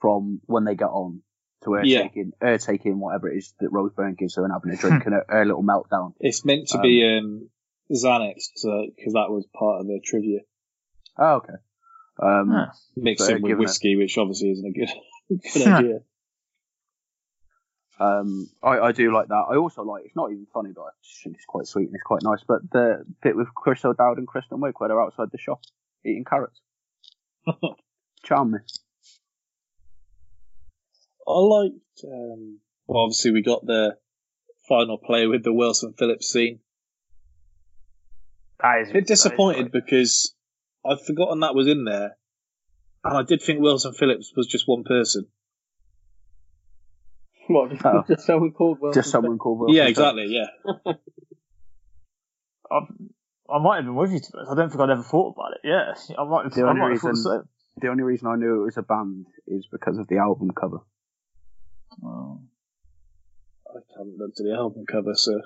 from when they get on to her Yeah. taking her taking whatever it is that Rose Byrne gives her and having a drink [LAUGHS] and her, her little meltdown. It's meant to be um, Xanax, because that was part of the trivia. Oh, okay. Um, Huh. Mixed but, uh, in with given it- whiskey, which obviously isn't a good, [LAUGHS] good idea. Um, I, I do like that. I also like it's not even funny, but I just think it's quite sweet and it's quite nice. But the bit with Chris O'Dowd and Kristen Wiig where they're outside the shop eating carrots, [LAUGHS] charm me. I liked. Um, well, obviously we got the final play with the Wilson Phillips scene. That is A bit disappointed because I'd forgotten that was in there, and I did think Wilson Phillips was just one person. [LAUGHS] What? Just, Oh. just someone called Wilson. Just someone called Wilson. yeah, exactly. Yeah, [LAUGHS] I, I might have been with you to this. I don't think I'd ever thought about it. Yeah, I might have, The I only might have thought reason- the. The only reason I knew it was a band is because of the album cover. Oh. I haven't looked at the album cover, so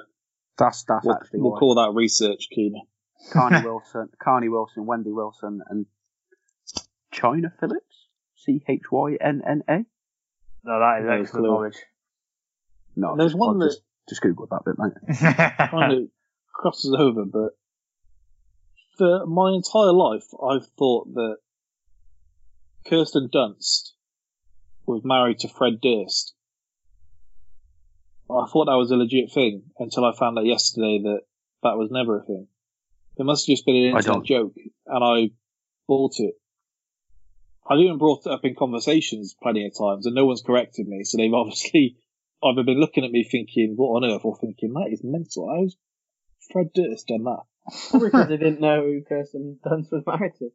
That's that's we'll, actually we'll why. call that research, Keenan. Carnie [LAUGHS] Wilson, Carnie Wilson, Wendy Wilson, and Chynna Phillips. C H Y N N A. No, that is No excellent clue. knowledge. No, There's just, one I just, just Google that bit, mate. [LAUGHS] kind of crosses over, but for my entire life, I've thought that Kirsten Dunst was married to Fred Durst. I thought that was a legit thing until I found out yesterday that that was never a thing. It must have just been an I internet joke, and I bought it. I've even brought it up in conversations plenty of times, and no one's corrected me. So they've [LAUGHS] obviously either been looking at me thinking, "What on earth?" or thinking, "That is mental." How's Fred Durst done that? Probably because they didn't know who Kirsten Dunst was married to.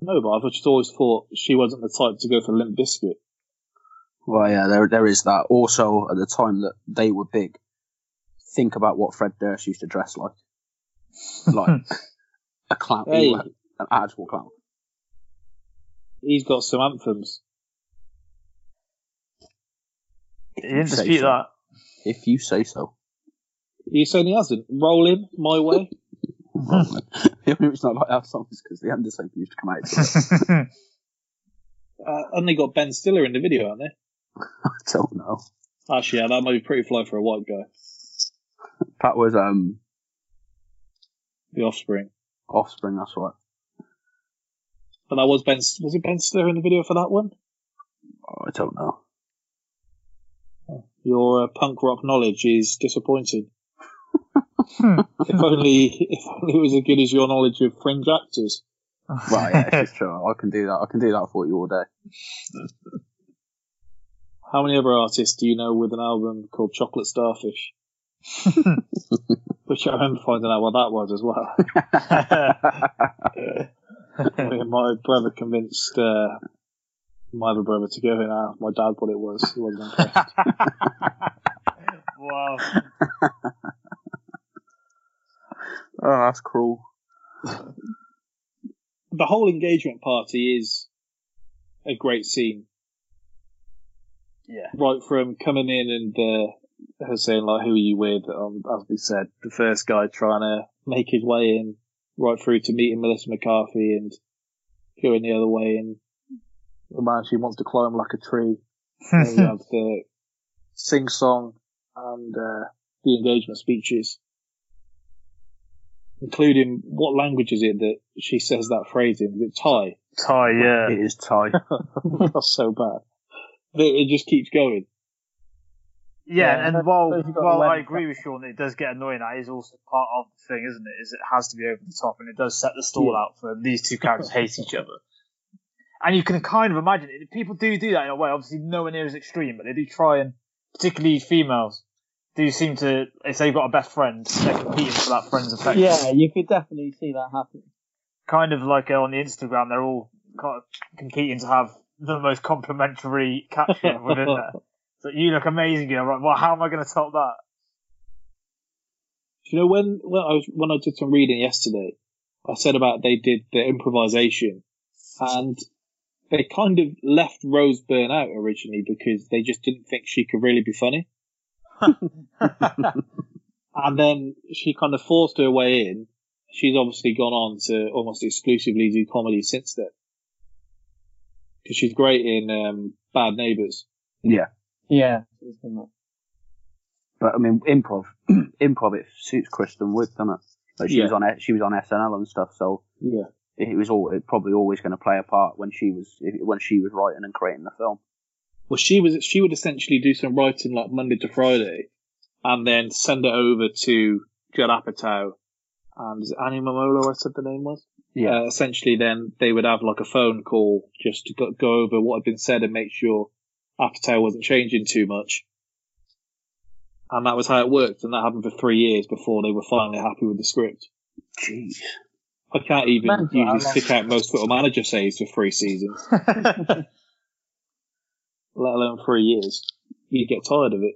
No, but I've just always thought she wasn't the type to go for Limp Bizkit. Well, yeah, there there is that. Also, at the time that they were big, think about what Fred Durst used to dress like. Like [LAUGHS] a clown, Hey. an actual clown. He's got some anthems. You didn't Say dispute so. that. If you say so. You saying he hasn't? Roll in my way. [LAUGHS] [LAUGHS] the only reason I like that song is because the Undertaker used to come out to. [LAUGHS] Uh, and they got Ben Stiller in the video, aren't they? I don't know. Actually, yeah, that might be pretty fly for a white guy. That was um The Offspring. Offspring. That's right. But that was Ben. Was it Ben Stiller in the video for that one? Oh, I don't know. Your uh, punk rock knowledge is disappointing. [LAUGHS] if only, if only it was as good as your knowledge of fringe actors. Well, yeah, it's true. I can do that. I can do that for you all day. How many other artists do you know with an album called Chocolate Starfish? [LAUGHS] Which I remember finding out what that was as well. [LAUGHS] Me and my brother convinced uh, my other brother to go and ask my dad what it was. He wasn't [LAUGHS] impressed. wow. Oh, that's cruel. the whole engagement party is a great scene. Yeah. Right from coming in and uh, her saying like, "Who are you with?" Um, as we said, the first guy trying to make his way in, right through to meeting Melissa McCarthy and going the other way, and the man she wants to climb like a tree. then you [LAUGHS] have the sing song and uh, the engagement speeches, including what language is it that she says that phrase in? Is it Thai? Thai, yeah. It is Thai. [LAUGHS] That's so bad. It, it just keeps going. Yeah, Yeah, and while suppose you've got while I agree with Sean, that it does get annoying. That is also part of the thing, isn't it? Is it has to be over the top, and it does set the stall Yeah. out for these two characters hate each other. And you can kind of imagine it. People do do that in a way. Obviously, nowhere near as extreme, but they do try and, particularly females, do seem to. If they've got a best friend, they're competing for that friend's affection. Yeah, you could definitely see that happen. Kind of like uh, on the Instagram, they're all kind of competing to have the most complimentary caption within there. So you look amazing. You're like, well, how am I going to top that? You know, when when I was when I did some reading yesterday, I said about they did the improvisation, and they kind of left Rose Byrne out originally because they just didn't think she could really be funny, [LAUGHS] and then she kind of forced her way in. She's obviously gone on to almost exclusively do comedy since then, because she's great in um, Bad Neighbours. Yeah. Yeah. But I mean, improv, [CLEARS THROAT] improv, it suits Kristen Wiig, doesn't it? Like she Yeah. was on she was on SNL and stuff, so Yeah. it was all it probably always going to play a part when she was when she was writing and creating the film. Well, she was she would essentially do some writing like Monday to Friday, and then send it over to Judd Apatow and is it Annie Mumolo. I said the name was. Yeah. Uh, essentially, then they would have like a phone call just to go, go over what had been said and make sure Apatow wasn't changing too much. And that was how it worked, and that happened for three years before they were finally happy with the script. Jeez. I can't even Mental, usually long- stick out most football manager saves for three seasons, [LAUGHS] let alone three years. You get tired of it.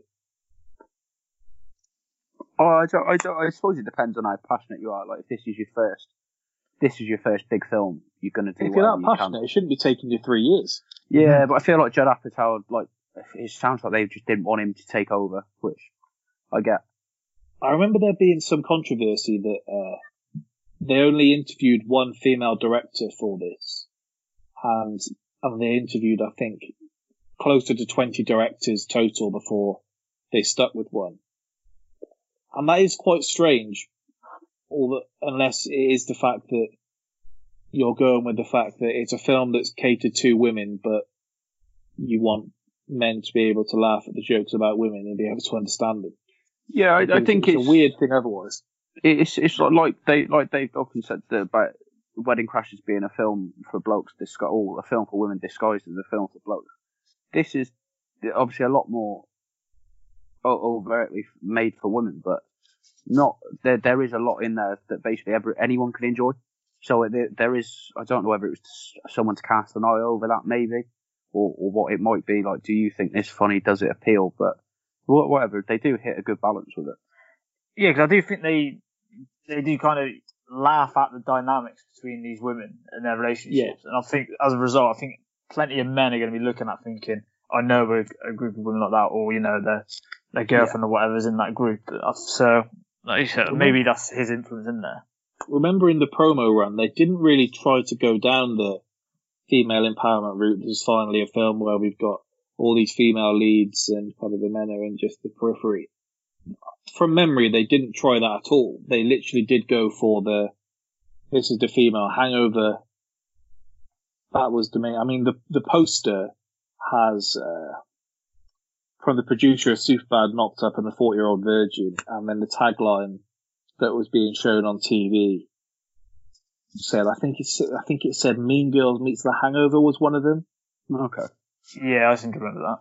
Oh, I, don't, I, don't, I suppose it depends on how passionate you are. Like, if this is your first, this is your first big film, you're going to do If you're whatever that you can. passionate, it shouldn't be taking you three years. Yeah, but I feel like Judd Apatow, like, it sounds like they just didn't want him to take over, which I get. I remember there being some controversy that uh, they only interviewed one female director for this, and and they interviewed I think closer to twenty directors total before they stuck with one, and that is quite strange. All unless it is the fact that you're going with the fact that it's a film that's catered to women, but you want men to be able to laugh at the jokes about women and be able to understand them. Yeah, I, I think it's, it's a weird thing otherwise. It's it's like, they like they've often said that about Wedding Crashers being a film for blokes disguised, or a film for women disguised as a film for blokes. This is obviously a lot more overtly made for women, but not there. There is a lot in there that basically every, anyone can enjoy. So uh, there, there is. I don't know whether it was someone to cast an eye over that, maybe, or or what it might be. Like, do you think this funny? Does it appeal? But whatever, they do hit a good balance with it. Yeah, because I do think they they do kind of laugh at the dynamics between these women and their relationships, and I think as a result, I think plenty of men are going to be looking at thinking, I know a, a group of women like that, or you know their their girlfriend or whatever's in that group. So like you said, maybe that's his influence in there. Remember in the promo run, they didn't really try to go down the female empowerment route. This is finally a film where we've got all these female leads and kind of the men are in just the periphery. From memory, they didn't try that at all. They literally did go for the, this is the female hangover. That was the main, I mean, the, the poster has, uh, from the producer of Superbad knocked up and the 40 year old virgin, and then the tagline that was being shown on TV said, I think it's, I think it said Mean Girls meets The Hangover was one of them. Okay. Yeah, I seem to remember that.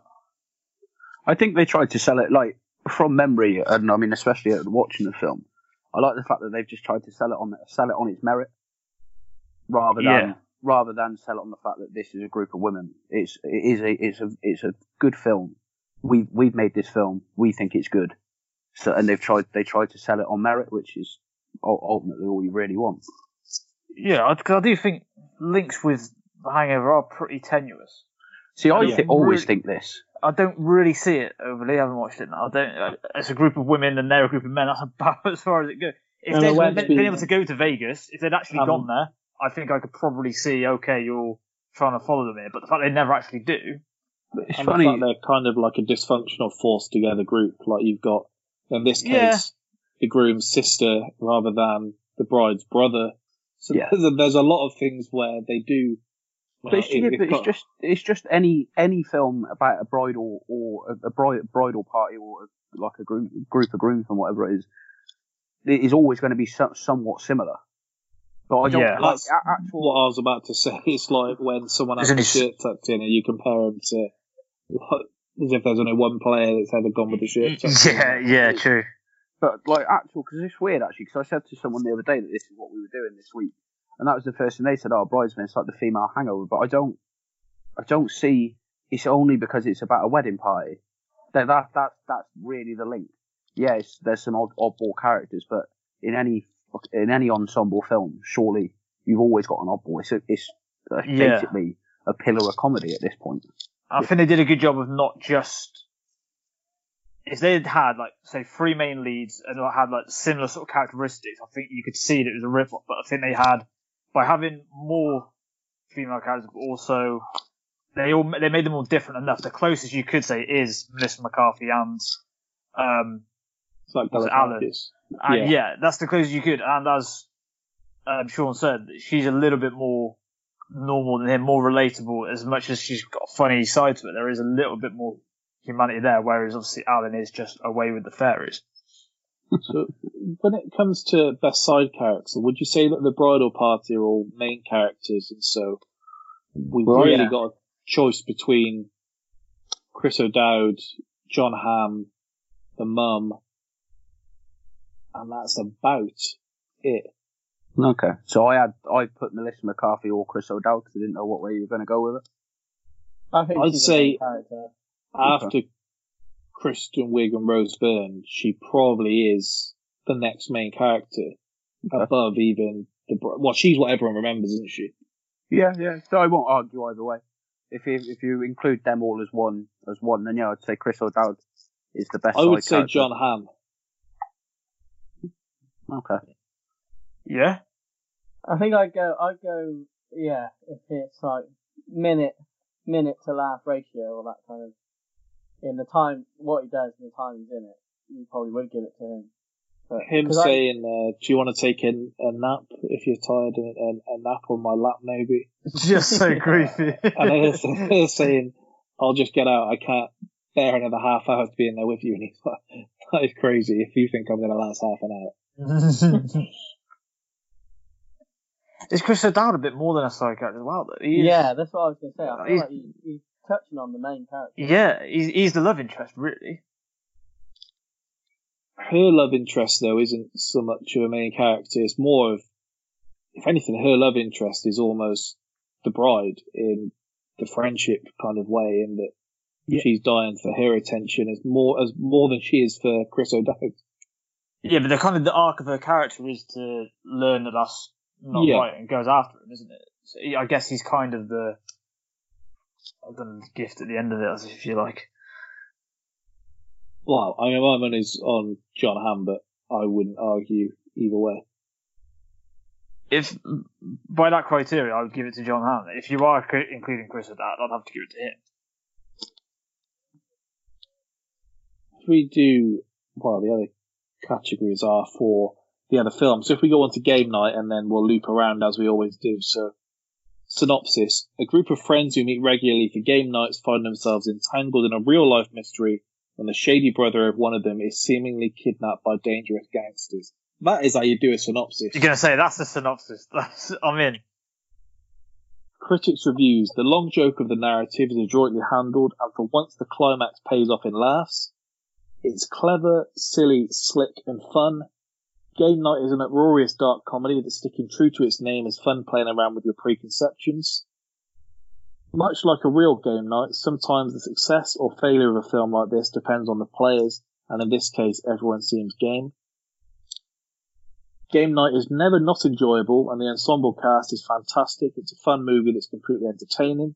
I think they tried to sell it like from memory, and I mean especially at watching the film. I like the fact that they've just tried to sell it on sell it on its merit, rather than Yeah. rather than sell it on the fact that this is a group of women. It's it is a it's a it's a good film. We we've made this film. We think it's good. So and they've tried they tried to sell it on merit, which is ultimately all you really want. Yeah, because I do think links with the Hangover are pretty tenuous. See, I Yeah. thi- always Really- think this. I don't really see it overly. I haven't watched it now. I don't. uh, It's a group of women and they're a group of men. That's about [LAUGHS] as far as it goes. If And they'd been, been- been able to go to Vegas, if they'd actually Um, gone there, I think I could probably see. Okay, you're trying to follow them here, but the fact they never actually do. It's and funny. the fact they're kind of like a dysfunctional forced together group. Like you've got, in this case, Yeah. the groom's sister rather than the bride's brother. So Yeah. there's, a, there's a lot of things where they do. But it's, it- yeah, it's but it's just it's just any any film about a bridal or a, a bride, bridal party or a, like a group group of grooms and whatever it is, it is always going to be so, somewhat similar. But I don't Yeah. like That's actual. what I was about to [LAUGHS] say. It's like when someone has There's the only shirt tucked in and you compare them to what, as if there's only one player that's ever gone with the shirt. [LAUGHS] Yeah, yeah, true. But like actual, because it's weird actually. Because I said to someone the other day that this is what we were doing this week, and that was the first thing they said. Oh, bridesmaids like the female hangover, but I don't, I don't see. It's only because it's about a wedding party. That that that that's really the link. Yes, there's some odd, oddball characters, but in any in any ensemble film, surely you've always got an oddball. It's it's uh, Yeah. basically a pillar of comedy at this point. I think they did a good job of not just. If they had had like say three main leads and had like similar sort of characteristics, I think you could see that it was a rip off. But I think they had by having more female characters, but also they all they made them all different enough. The closest you could say is Melissa McCarthy and um It's like Alan? Yeah. yeah. that's the closest you could. And as um, Sean said, she's a little bit more normal than him, more relatable. As much as she's got a funny side to it, there is a little bit more humanity there. Whereas obviously Alan is just away with the fairies. So when it comes to best side character, would you say that the bridal party are all main characters, and so we've Well, really yeah. got a choice between Chris O'Dowd, Jon Hamm, the mum, and that's about it. Okay, so I had I put Melissa McCarthy or Chris O'Dowd because I didn't know what way you were going to go with it. I think I'd she's say- a main character. After Kristen Wiig and Rose Byrne, she probably is the next main character, above even the. Well, she's what everyone remembers, isn't she? Yeah, yeah. So I won't argue either way. If you if you include them all as one as one, then yeah, I'd say Chris O'Dowd is the best. I would say character. Jon Hamm. Okay. Yeah. I think I'd go. I'd go. Yeah, if it's like minute minute to laugh ratio or that kind of in the time what he does and the time he's in it, you probably would give it to him. But, Him 'cause I- saying, uh, "Do you want to take a, a nap if you're tired? A, a, a nap on my lap, maybe." [LAUGHS] Just so [LAUGHS] creepy. and then they're saying, "I'll just get out. I can't bear another half hour to be in there with you." And he's like, "That is crazy. If you think I'm going to last half an hour." [LAUGHS] Is Chris O'Dowd a bit more than a side character as well? Though? He is- yeah, that's what I was going to say. I feel He's- like he, he's touching on the main character. Yeah, he's, he's the love interest, really. Her love interest, though, isn't so much of a main character. It's more of, if anything, her love interest is almost the bride in the friendship kind of way, in that she's dying for her attention as more as more than she is for Chris O'Dowd. Yeah, but the kind of the arc of her character is to learn that that's not Yeah. right and goes after him, isn't it? So he, I guess he's kind of the I don't know, the gift at the end of it, as if you like. Well, I mean, my money's on Jon Hamm, but I wouldn't argue either way. If by that criteria, I would give it to Jon Hamm. If you are including Chris with that, I'd have to give it to him. If we do, well, the other categories are for the other films. So if we go on to game night and then we'll loop around as we always do. So, synopsis. A group of friends who meet regularly for game nights find themselves entangled in a real life mystery when the shady brother of one of them is seemingly kidnapped by dangerous gangsters. That is how you do a synopsis. You're gonna say that's the synopsis. [LAUGHS] That's I'm in. Critics reviews. The long joke of the narrative is adroitly handled, and for once the climax pays off in laughs. It's clever, silly, slick, and fun. Game Night is an uproarious dark comedy that's sticking true to its name as fun playing around with your preconceptions. Much like a real game night, sometimes the success or failure of a film like this depends on the players, and in this case, everyone seems game. Game night is never not enjoyable, and the ensemble cast is fantastic. It's a fun movie that's completely entertaining.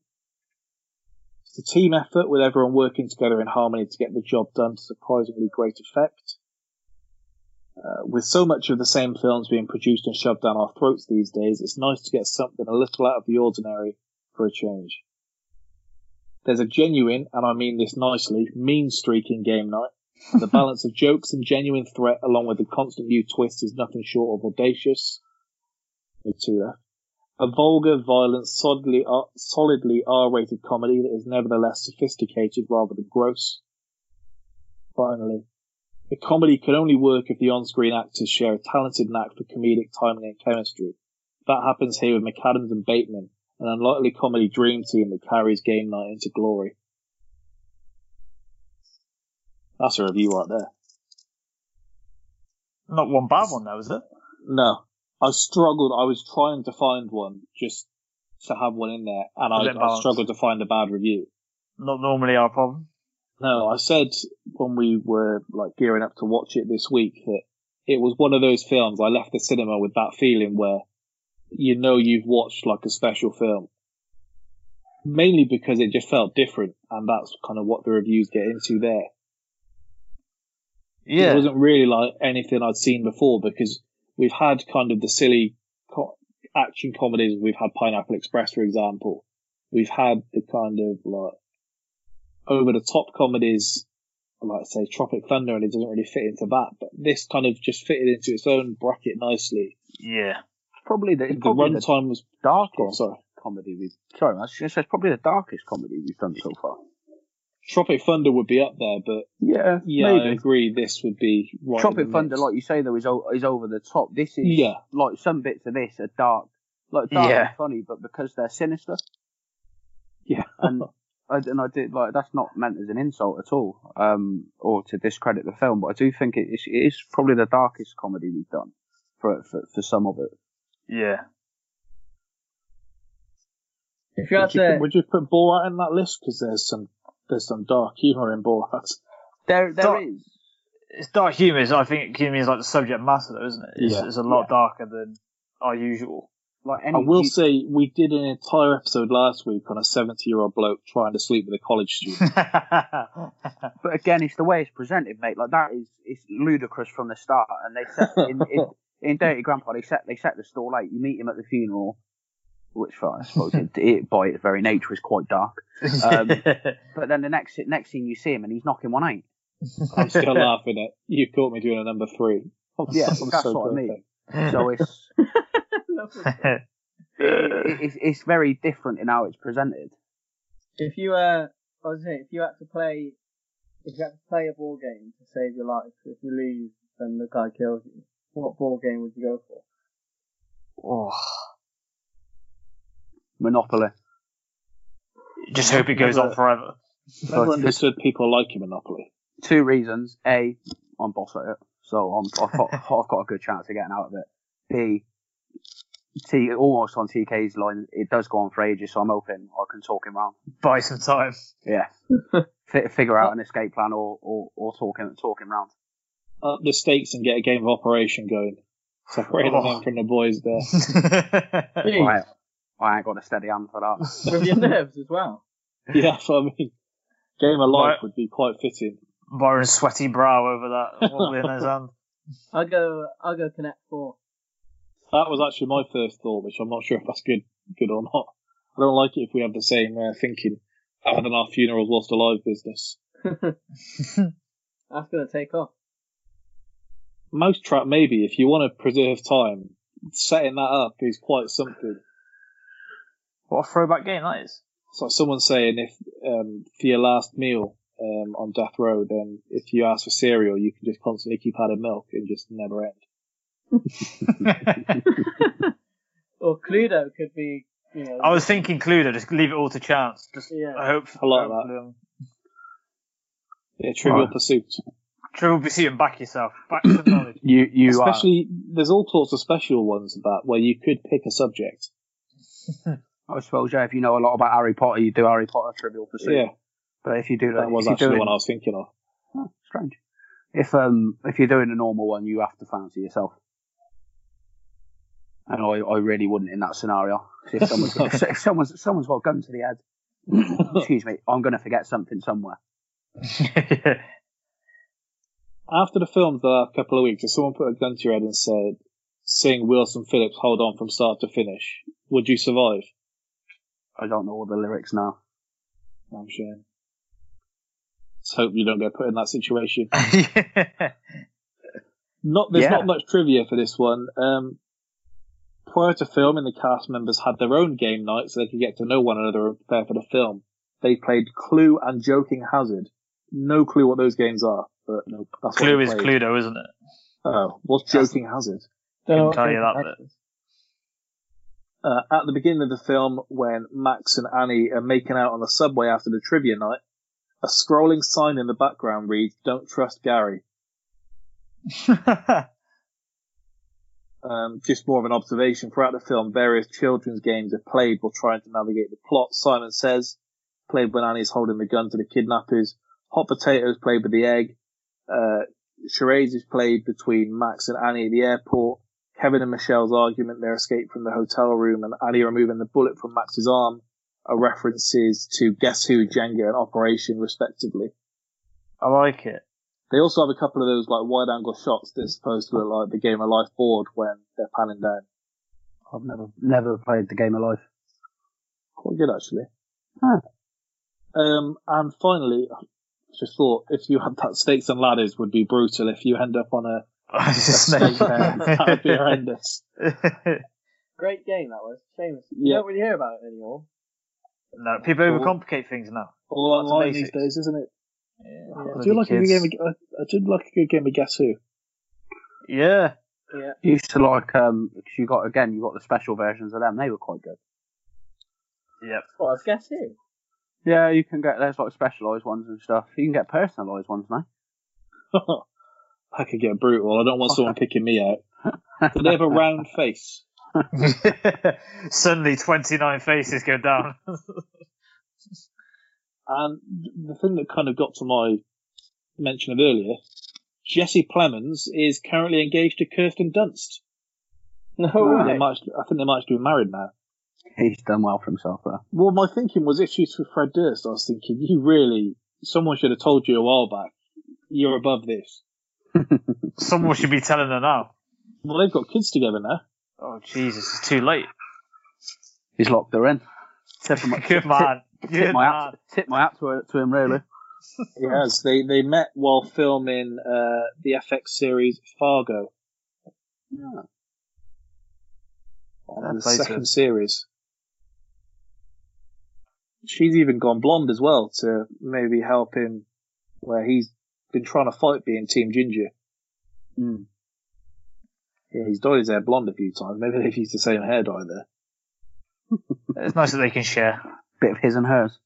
It's a team effort with everyone working together in harmony to get the job done to surprisingly great effect. Uh, with so much of the same films being produced and shoved down our throats these days, it's nice to get something a little out of the ordinary for a change. There's a genuine, and I mean this nicely, mean streak in game night. [LAUGHS] The balance of jokes and genuine threat, along with the constant new twist, is nothing short of audacious. With two left. A vulgar, violent, solidly, R- solidly R-rated comedy that is nevertheless sophisticated rather than gross. Finally, a comedy can only work if the on-screen actors share a talented knack for comedic timing and chemistry. That happens here with McAdams and Bateman, an unlikely comedy dream team that carries game night into glory. That's a review right there. Not one bad one though, is it? No, I struggled. I was trying to find one just to have one in there, and I, I struggled to find a bad review. Not normally our problem. No, I said when we were like gearing up to watch it this week that it was one of those films I left the cinema with that feeling where you know you've watched like a special film. Mainly because it just felt different, and that's kind of what the reviews get into there. Yeah. It wasn't really like anything I'd seen before because we've had kind of the silly co- action comedies. We've had Pineapple Express, for example. We've had the kind of like over the top comedies, like I say Tropic Thunder, and it doesn't really fit into that. But this kind of just fitted into its own bracket nicely. Yeah. Probably the, The runtime was darkest on, sorry. comedy we've. Sorry, I was going to say it's probably the darkest comedy we've done so far. Tropic Thunder would be up there, but Yeah, yeah, I agree. This would be right. Tropic Thunder, like you say, though, is o- is over the top. This is Yeah. like some bits of this are dark, like dark Yeah. and funny, but because they're sinister. Yeah. and [LAUGHS] and I did like that's not meant as an insult at all, um, or to discredit the film, but I do think it is, it is probably the darkest comedy we've done for for, for some of it. Yeah. If you had would, you, to, would you put Borat in that list? Because there's some there's some dark humor in Borat. There there Dark- is. It's dark humour. is- I think humour is like the subject matter, though, isn't it? It's, Yeah. it's a lot darker than our usual. Like any, I will you- say we did an entire episode last week on a 70 year old bloke trying to sleep with a college student. [LAUGHS] But again, it's the way it's presented, mate. Like that is it's ludicrous from the start. And they set [LAUGHS] in, in, in Dirty Grandpa, they set they set the store late. You meet him at the funeral, which I suppose it, it, by its very nature is quite dark. Um, [LAUGHS] but then the next next scene you see him and he's knocking one eight. I'm still laughing at you caught me doing a number three. I'm Yeah, so- I'm that's so what I mean. So it's it, [LAUGHS] it, it's it's very different in how it's presented. If you uh, I was saying, if you had to play, if you had to play a ball game to save your life, if you lose, then the guy kills you. What ball game would you go for? oh, Monopoly. just hope it goes on forever. Never understood people liking Monopoly. Two reasons: A, I'm boss at it, so I'm, I've, got, [LAUGHS] I've got a good chance of getting out of it. B, T almost on TK's line, it does go on for ages, so I'm hoping I can talk him round. Buy some time. Yeah, [LAUGHS] Fi figure out an uh, escape plan or or, or talk him talk him round. Up the stakes and get a game of Operation going. Separate Oh. them from the boys there. [LAUGHS] I, I ain't got a steady hand for that. [LAUGHS] With your nerves as well. yeah, that's what I mean. Game of Life Right. would be quite fitting. Byron's sweaty brow over that wobbly in his hand. I'll go. I'll go Connect Four. That was actually my first thought, which I'm not sure if that's good, good or not. I don't like it if we have the same uh, thinking. Other than our funerals lost alive business. [LAUGHS] That's gonna take off. Mousetrap, maybe if you want to preserve time, setting that up is quite something. What a throwback game that is. It's like someone saying if um, for your last meal um, on death row, then if you ask for cereal, you can just constantly keep adding milk and just never end. Or Cluedo could be. You know. I was thinking Cluedo, just leave it all to chance. Just Yeah. I hope. I like that. hopefully, um, Yeah, Trivial Right. Pursuit. Trivial Pursuit and back yourself. Back to [COUGHS] knowledge. You you are Especially, there's all sorts of special ones about where you could pick a subject. [LAUGHS] I suppose yeah. If you know a lot about Harry Potter, you do Harry Potter Trivial Pursuit. Yeah, But if you do that that was actually doing, the one I was thinking of. Oh, strange. If um if you're doing a normal one, you have to fancy yourself. And I, I really wouldn't in that scenario. If someone's if, [LAUGHS] if someone's someone's got a gun to the head, [LAUGHS] excuse me, I'm gonna forget something somewhere. [LAUGHS] After the films the last couple of weeks, if someone put a gun to your head and said, sing Wilson Phillips, hold on from start to finish, would you survive? I don't know all the lyrics now. I'm sure. Let's hope you don't get put in that situation. Not there's Yeah. not much trivia for this one. Um, prior to filming, the cast members had their own game night so they could get to know one another and prepare for the film. They played Clue and Joking Hazard. No clue what those games are, but no, that's Clue they is played. Cluedo, isn't it? Oh, what's Joking Hazard? Don't what tell you Joking that Hazard bit. Uh, at the beginning of the film, when Max and Annie are making out on the subway after the trivia night, a scrolling sign in the background reads, Don't trust Gary. [LAUGHS] Um, just more of an observation. Throughout the film, various children's games are played while trying to navigate the plot. Simon Says, played when Annie's holding the gun to the kidnappers. Hot Potatoes, played with the egg. Uh, Charades is played between Max and Annie at the airport. Kevin and Michelle's argument, their escape from the hotel room, and Annie removing the bullet from Max's arm are references to Guess Who, Jenga, and Operation, respectively. I like it. They also have a couple of those like wide angle shots that's supposed to look like the Game of Life board when they're panning down. I've never never played the game of life. Quite good actually. Huh. Um, and finally, I just thought if you had that stakes and ladders would be brutal. If you end up on a, [LAUGHS] a snake there, that would be horrendous. [LAUGHS] Great game that was. Shame you Yeah. don't really hear about it anymore. no, people overcomplicate things now. All Lots of online these days, isn't it? Yeah, I do like a good game. Of, I I did like a good game of Guess Who. Yeah. Yeah. Used to like um, cause you got again, you got the special versions of them. They were quite good. Yep. What, I guess who? Yeah, you can get there's like specialised ones and stuff. You can get personalised ones now. [LAUGHS] I could get brutal. I don't want someone [LAUGHS] picking me out. Do they have a round face? [LAUGHS] Suddenly, 29 faces go down. And the thing that kind of got to my mention of earlier, Jesse Plemons is currently engaged to Kirsten Dunst. No, Right. they might. I think they might be married now. He's done well for himself there. Well, my thinking was if she's with Fred Durst, I was thinking you really. Someone should have told you a while back. You're above this. [LAUGHS] Someone should be telling her now. Well, they've got kids together now. Oh Jesus, it's too late. He's locked her in. Tip, him- [LAUGHS] Good tip- man. Tip, my man. hat, tip my hat to, to him, really. [LAUGHS] He has. They they met while filming uh, the FX series Fargo. Yeah. on the second him. series. She's even gone blonde as well to maybe help him where he's been trying to fight being Team Ginger. Mm. Yeah, he's dyed his hair blonde a few times. Maybe they've used the same hair dye there. [LAUGHS] It's nice that they can share. Bit of his and hers.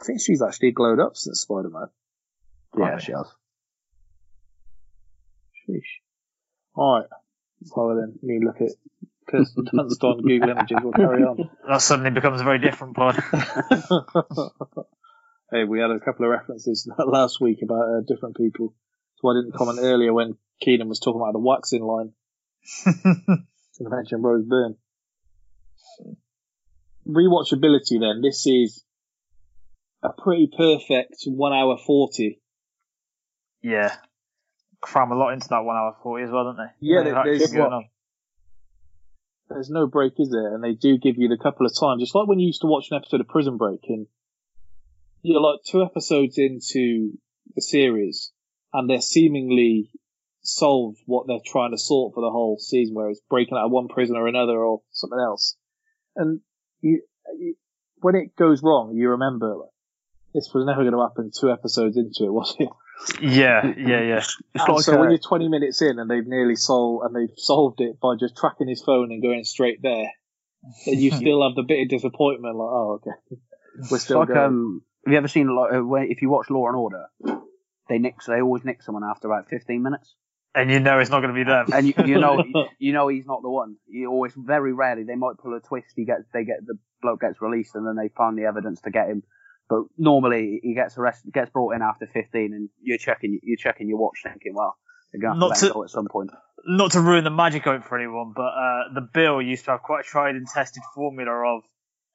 I think she's actually glowed up since Spider Man. Yeah, she has. Sheesh. Alright. Well then, me look at Kirsten [LAUGHS] Dunst on Google Images. We'll carry on. [LAUGHS] That suddenly becomes a very different pod. [LAUGHS] hey, we had a couple of references last week about uh, different people. So I didn't comment earlier when Keenan was talking about the waxing line. to mention Rose Byrne. Rewatchability then. This is a pretty perfect 1 hour 40. yeah. Cram a lot into that one hour forty as well, don't they? Yeah, They've there- actually there's what- There's no break, is there? And they do give you the couple of times. It's like when you used to watch an episode of Prison Break and you're like two episodes into the series and they're seemingly solved what they're trying to sort for the whole season, where it's breaking out of one prison or another or something else. And you, you when it goes wrong, you remember like, this was never going to happen two episodes into it, [LAUGHS] was it? Yeah, yeah, yeah. [LAUGHS] It's like so when uh, you're 20 minutes in and they've nearly solved and they've solved it by just tracking his phone and going straight there, then you [LAUGHS] still have the bit of disappointment. Like, oh, okay, we're it's still like going. um, have you ever seen like uh, if you watch Law and Order, they nick they always nick someone after about 15 minutes, And you know it's not going to be them. and you, you know [LAUGHS] you know he's not the one. You always very rarely they might pull a twist. He gets they get the bloke gets released, and then they find the evidence to get him. But normally he gets arrested, gets brought in after 15, and you're checking you're checking your watch, thinking, well, they're have to let to- go at some point. not to ruin the magic of it for anyone, but uh, the bill used to have quite a tried and tested formula of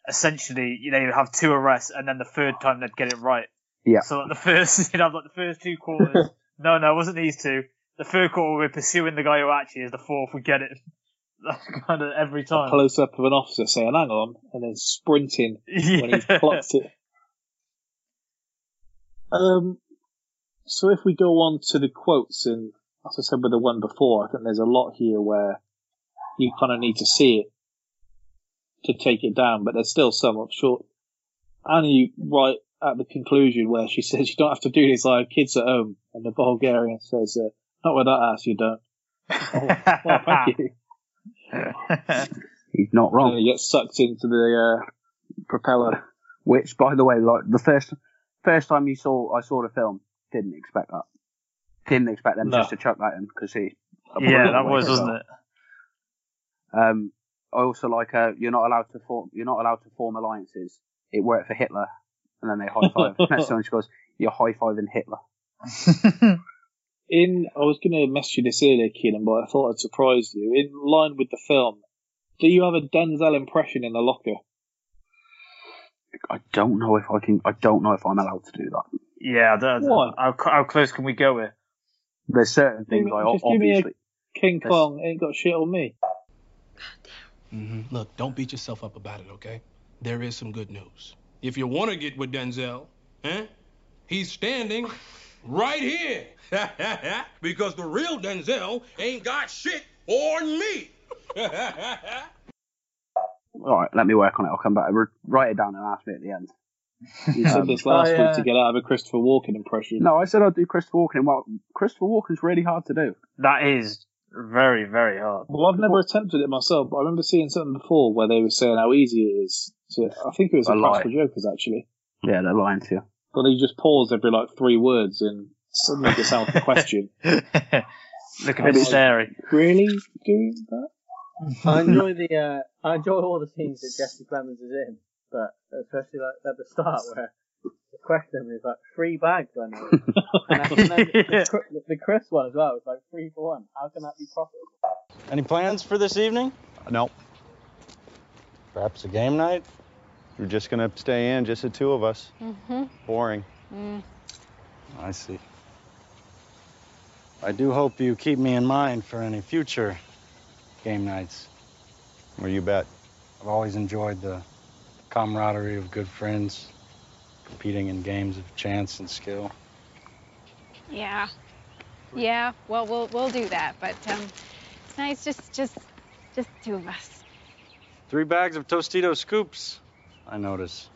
essentially, you know, you have two arrests and then the third time they'd get it right. Yeah. So like the [LAUGHS] first, you'd have like the first two quarters. [LAUGHS] no, no, it wasn't these two. The third quarter we're pursuing the guy who actually is. The fourth we get it. [LAUGHS] That's kind of every time. Close up of an officer saying, "Hang on," and then sprinting [LAUGHS] when he's Yeah. clocked it. Um, so if we go on to the quotes, and as I said with the one before, I think there's a lot here where you kind of need to see it to take it down, but there's still some up short. Annie, right at the conclusion where she [LAUGHS] says, "You don't have to do this. I have kids at home," and the Bulgarian says, uh, "Not with that ass, you don't." [LAUGHS] oh, well, thank you. He's not wrong. then he gets sucked into the uh, propeller. Which, by the way, like the first first time you saw I saw the film, didn't expect that. Didn't expect them No. just to chuck that in because he. yeah, that was, wasn't it? Um, I also like uh, you're not allowed to form you're not allowed to form alliances. It worked for Hitler, and then they high five. Next time she goes, "You're high fiving Hitler." [LAUGHS] In, I was going to message you this earlier, Keenan, but I thought I'd surprise you. In line with the film, do you have a Denzel impression in the locker? I don't know if I can. I don't know if I'm allowed to do that. Yeah, I don't- how, how close can we go here? There's certain things Give me- I just give me a- obviously. King Yes. Kong ain't got shit on me. hmm Look, don't beat yourself up about it, okay? There is some good news. If you want to get with Denzel, huh? He's standing right here. [LAUGHS] because the real Denzel ain't got shit on me. [LAUGHS] All right, let me work on it. I'll come back. Re- write it down and ask me at the end. [LAUGHS] You said Um, this last I, week to get out of a Christopher Walken impression. No, I said I'd do Christopher Walken. Well, Christopher Walken's really hard to do. That is very, very hard. Well, I've never attempted it myself, but I remember seeing something before where they were saying how easy it is. To, I think it was A a lie. Practical Jokers actually. Yeah, they're lying to you. But they just pause every like three words and suddenly gets out the question. [LAUGHS] Look a bit scary. Really doing that? I [LAUGHS] enjoy the uh, I enjoy all the scenes that Jesse Plemons is in, but especially like at the start where the question is like three bags. I know. and then the, [LAUGHS] the, the Chris one as well. It's like three for one. How can that be profitable? Any plans for this evening? No. Perhaps a game night? We're just gonna stay in, just the two of us. Mm-hmm. Boring. Mm. I see. I do hope you keep me in mind for any future game nights. Well, you bet. I've always enjoyed the camaraderie of good friends, competing in games of chance and skill. Yeah. Yeah. Well, we'll we'll do that, but um, it's nice just just just two of us. Three bags of Tostito scoops, I notice.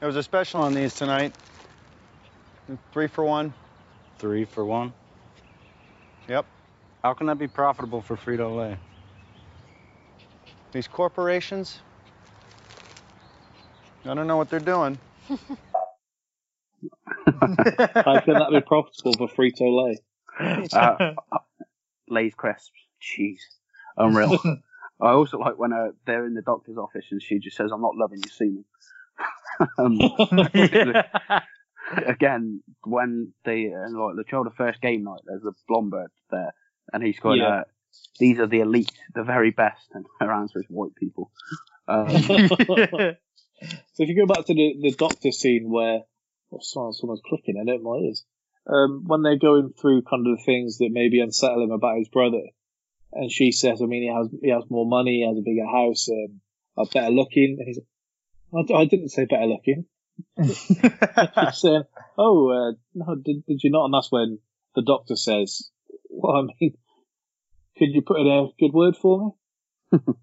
There was a special on these tonight. Three for one. Three for one? Yep. How can that be profitable for Frito Lay? These corporations, I don't know what they're doing. How can that be profitable for Frito Lay? [LAUGHS] Uh, Lay's crisps, cheese, unreal. [LAUGHS] I also like when uh, they're in the doctor's office and she just says, "I'm not loving your semen." [LAUGHS] um, [LAUGHS] again, when they uh, like the child of first game night, there's a blonde bird there, and he's going, Yeah. uh, "These are the elite, the very best," and her answer is white people. Um, So if you go back to the, the doctor scene where oh, someone, someone's clicking, I don't know what it is. Um, when they're going through kind of the things that maybe unsettle him about his brother, and she says, I mean, he has he has more money, he has a bigger house, um, uh, better looking, and he's like, I, d- I didn't say better looking. She's [LAUGHS] saying, oh, uh, no, did, did you not? And that's when the doctor says, well, I mean, could you put in a good word for me? [LAUGHS]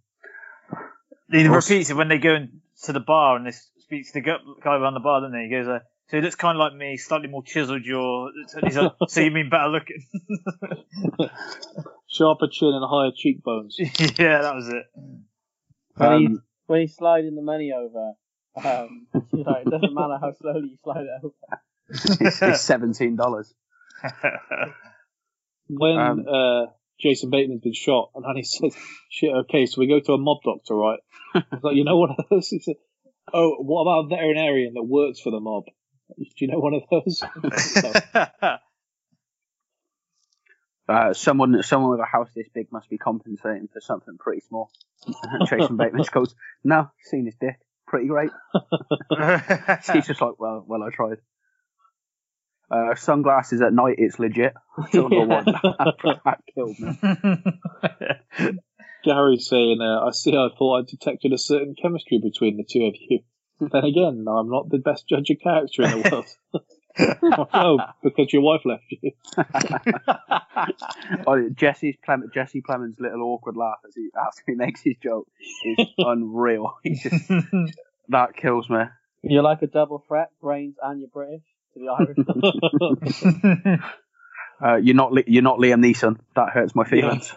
He repeats it when they go into the bar and they speak to the guy around the bar, doesn't he? He goes, uh, so he looks kind of like me, slightly more chiseled jaw. He's like, so you mean better looking? [LAUGHS] Sharper chin and higher cheekbones. [LAUGHS] yeah, that was it. When, he, Um, when he's sliding the money over, um, [LAUGHS] [LAUGHS] she's like, it doesn't matter how slowly you slide it over. it's, it's seventeen dollars. when Um, uh, Jason Bateman's been shot, and then he says, "Shit, okay, so we go to a mob doctor, right?" He's like, "You know one of those?" He said, "Oh, what about a veterinarian that works for the mob? Do you know one of those?" Uh, someone, someone with a house this big must be compensating for something pretty small. And Jason Bateman just goes, "No, seen his dick, pretty great." [LAUGHS] He's just like, "Well, well, I tried." Uh, sunglasses at night, it's legit. [LAUGHS] I don't know what [LAUGHS] that, that killed me. Gary's saying, uh, "I see. I thought I detected a certain chemistry between the two of you." then again, I'm not the best judge of character in the world. Oh, because your wife left you. [LAUGHS] oh, Jesse's Clem- Jesse Plemons' little awkward laugh as he after he makes his joke is [LAUGHS] unreal. [LAUGHS] Just, that kills me. You're like a double threat, brains and you're British to the Irish. Uh, you're not Li- you're not Liam Neeson. That hurts my feelings.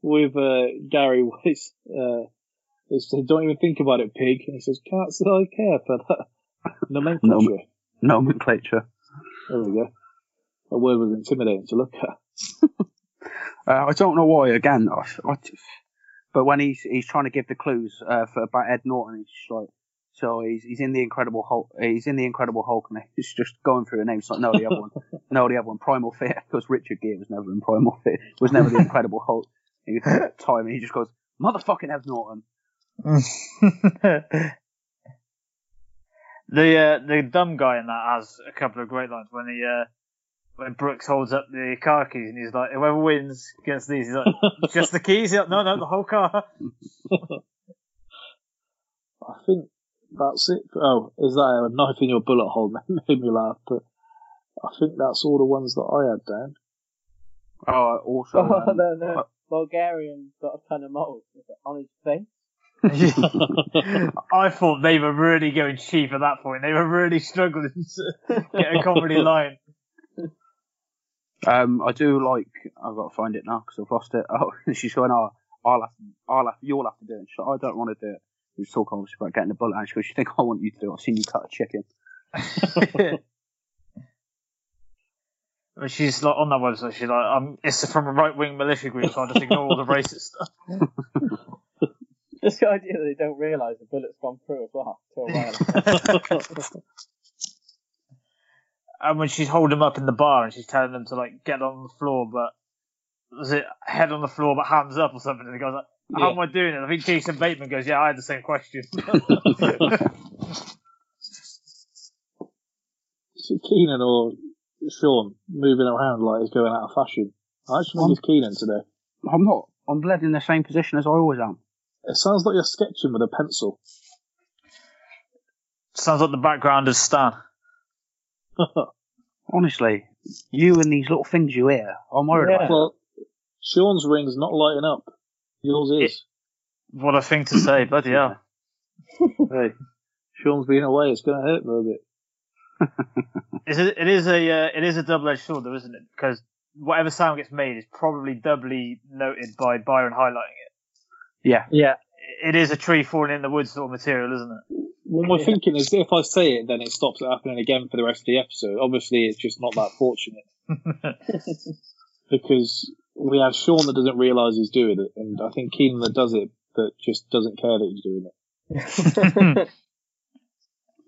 With uh, Gary Weiss, uh, said, "Don't even think about it, pig." And he says, "Can't say I care for that nomenclature." Nom- nomenclature. There we go. That word was intimidating to look at. [LAUGHS] Uh, I don't know why. Again, I, I but when he's he's trying to give the clues uh, for about Ed Norton, he's just like, so he's he's in the Incredible Hulk. He's in the Incredible Hulk, and he's just going through the names. Like, no, the other one, [LAUGHS] no, the other one, Primal Fear, because Richard Gere was never in Primal Fear. Was never the Incredible Hulk. He [LAUGHS] time, and he just goes, motherfucking Ed Norton. The uh, the dumb guy in that has a couple of great lines when he uh, when Brooks holds up the car keys and he's like, whoever wins gets these. He's like, [LAUGHS] just the keys? He's like, no, no, the whole car. [LAUGHS] I think that's it. Oh, is that a knife in your bullet hole? [LAUGHS] That Made me laugh, but I think that's all the ones that I had down. Oh, also, Oh, um, no, no. Bulgarian got a ton of moles on his face. I thought they were really going cheap at that point. They were really struggling to get a comedy [LAUGHS] line. Um, I do like. I've got to find it now because I've lost it. [LAUGHS] Oh, she's going. Oh, I'll have. I'll have. You'll have to do it. She's like, I don't want to do it. We was talking obviously about getting a bullet, and she goes, "You think I want you to do it? I've seen you cut a chicken." [LAUGHS] She's like on that website. She's like, um, it's from a right wing militia group, so I'll just ignore all the racist stuff. Just the idea that they don't realise the bullet's gone through as well. To a while. [LAUGHS] and when she's holding him up in the bar and she's telling them to like get on the floor, but was it head on the floor but hands up or something? And he goes like, "How Yeah. am I doing it?" I think Jason Bateman goes, "Yeah, I had the same question." [LAUGHS] See Keenan or Sean moving around like he's going out of fashion. I actually think it's Keenan today. I'm not. I'm led in the same position as I always am. It sounds like you're sketching with a pencil. Sounds like the background is Stan. [LAUGHS] Honestly, you and these little things you hear, I'm worried about. Well, Sean's ring's not lighting up. Yours is. What a thing to say, [LAUGHS] bloody hell. hey, Sean's been away. It's going to hurt for a bit. [LAUGHS] Is it, it is a uh, it is a double edged sword though, isn't it? Because whatever sound gets made is probably doubly noted by Byron highlighting it. Yeah. Yeah. It is a tree falling in the woods sort of material, isn't it? What we're thinking is if I say it, then it stops it happening again for the rest of the episode. Obviously, it's just not that fortunate. [LAUGHS] because we have Sean that doesn't realise he's doing it, and I think Keenan that does it, but just doesn't care that he's doing it. [LAUGHS]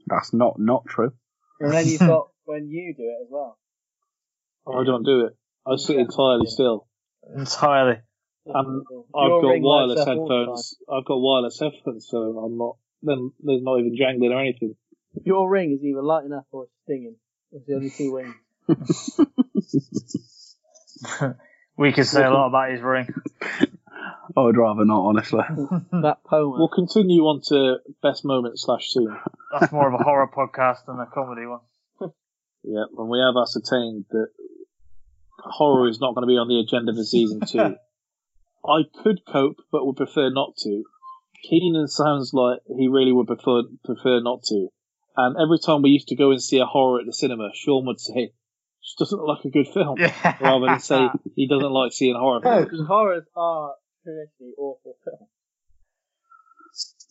That's not not true. and then you've got when you do it as well. I don't do it. I sit entirely still. Entirely. Um, and I've got wireless up headphones. I've got wireless headphones, so I'm not. Then there's not even jangling or anything. Your ring is either light enough or it's stinging. It's the only two wings. [LAUGHS] we could say a lot about his ring. I would rather not, honestly. [LAUGHS] that poem. We'll continue on to best moment slash scene. That's more of a horror podcast than a comedy one. [LAUGHS] Yeah, when we have ascertained that horror is not going to be on the agenda for season two. I could cope, but would prefer not to. Keenan sounds like he really would prefer prefer not to. And every time we used to go and see a horror at the cinema, Sean would say, "This doesn't look like a good film," rather than say [LAUGHS] he doesn't like seeing horror No, films. because horrors are traditionally awful films.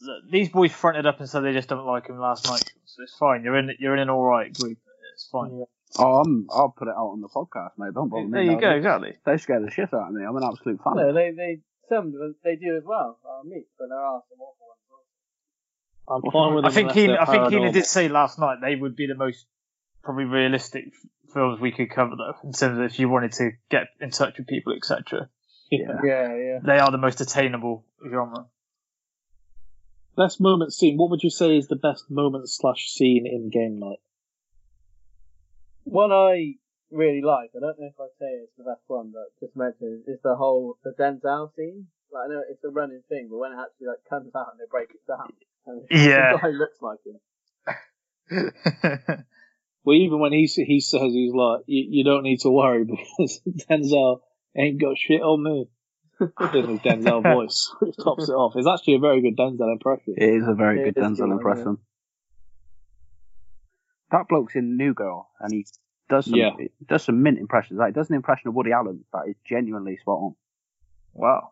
Look, These boys fronted up and said they just don't like him last night, so it's fine. You're in you're in an all right group. It's fine. Oh, I'm, I'll put it out on the podcast, mate. Don't bother me. There you no. go, exactly. They scare the shit out of me. I'm an absolute fan. No, they they some of them, they do as well. Uh, me, but there are some awful ones. I'm fine with I think unless I think Keenan paranormal. did say last night they would be the most probably realistic films we could cover though, in terms of if you wanted to get in touch with people, etc. Yeah. Yeah, yeah. They are the most attainable genre. Best moment scene. What would you say is the best moment slash scene in game night? One I really like. I don't know if I'd say it's the best one, but just mentioned is the whole the Denzel scene. Like I know it's a running thing, but when it actually like comes out and they break it down, [LAUGHS] and Yeah. the guy looks like him. [LAUGHS] Well, even when he he says he's like, you, you don't need to worry [LAUGHS] because Denzel ain't got shit on me. in his Denzel voice, which tops it off. It's actually a very good Denzel impression. It is a very It good is Denzel good, impression. That bloke's in New Girl, and he does some Yeah. he does some mint impressions. Like, he does an impression of Woody Allen that is genuinely spot on. Wow.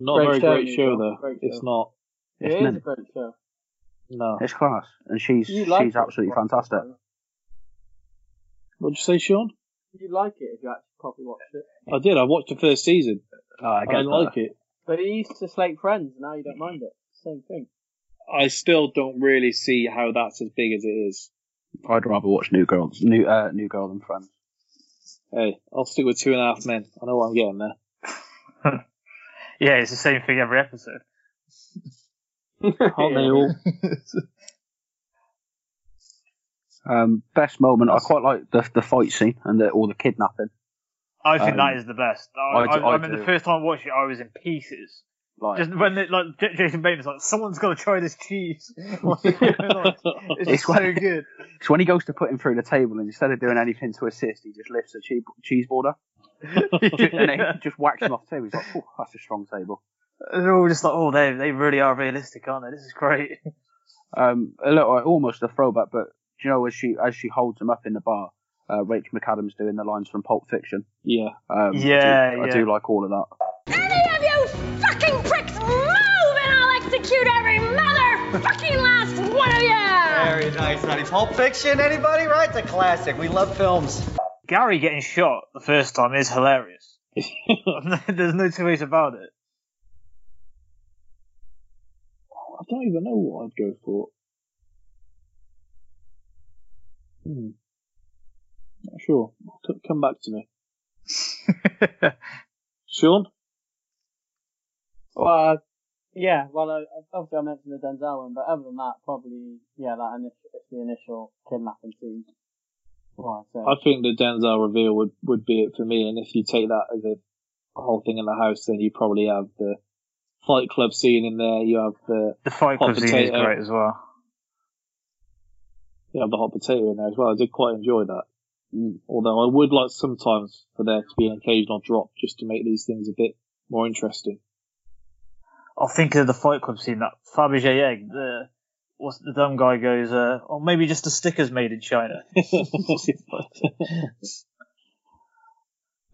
Not Great a very show, great show though. Great It's show. not. It It's is a great show. No. It's class, and she's You like she's it, absolutely right? fantastic. What'd you say, Sean? You like it if you actually properly watched it. I did. I watched the first season. Oh, I I get like that. it. But he used to slate friends, now you don't mind it. Same thing. I still don't really see how that's as big as it is. I'd rather watch New Girl, New uh, New Girl than Friends. Hey, I'll stick with Two and a Half Men. I know what I'm getting there. [LAUGHS] Yeah, it's the same thing every episode. [LAUGHS] Aren't they all? [LAUGHS] Um, best moment, I quite like the the fight scene and the, all the kidnapping. I think Um, that is the best. I, I I, I, I mean, do. the first time I watched it, I was in pieces. Like, Just when it, like J- Jason Bateman's like, someone's got to try this cheese. What's going on? it's It's so when- good. it's when he goes to put him through the table, and instead of doing anything to assist, he just lifts a cheese, cheese border [LAUGHS] and he just whacks him off too. He's like, oh, that's a strong table. They're all just like, oh, they they really are realistic, aren't they? This is great. Um, a little, almost a throwback, but do you know as she as she holds him up in the bar, uh, Rachel McAdams doing the lines from Pulp Fiction. Yeah. Um, Yeah, I do, I do like all of that. I'll execute every motherfucking last one of you! Very nice, honey. Pulp Fiction, anybody? Right? It's a classic. We love films. Gary getting shot the first time is hilarious. [LAUGHS] There's no two ways about it. I don't even know what I'd go for. Hmm. Not sure. Come back to me. [LAUGHS] Sean? Well, uh, yeah, well, uh, obviously I mentioned the Denzel one, but other than that, probably, yeah, that initial, it's the initial kidnapping scene. Right, so. I think the Denzel reveal would, would be it for me, and if you take that as a whole thing in the house, then you probably have the Fight Club scene in there, you have the, The Fight hot Club scene is great as well. you have the hot potato in there as well. I did quite enjoy that. Although I would like sometimes for there to be an occasional drop just to make these things a bit more interesting. I think of the Fight Club scene that Fabergé egg. The what's the dumb guy goes, uh, or maybe just the stickers made in China. [LAUGHS]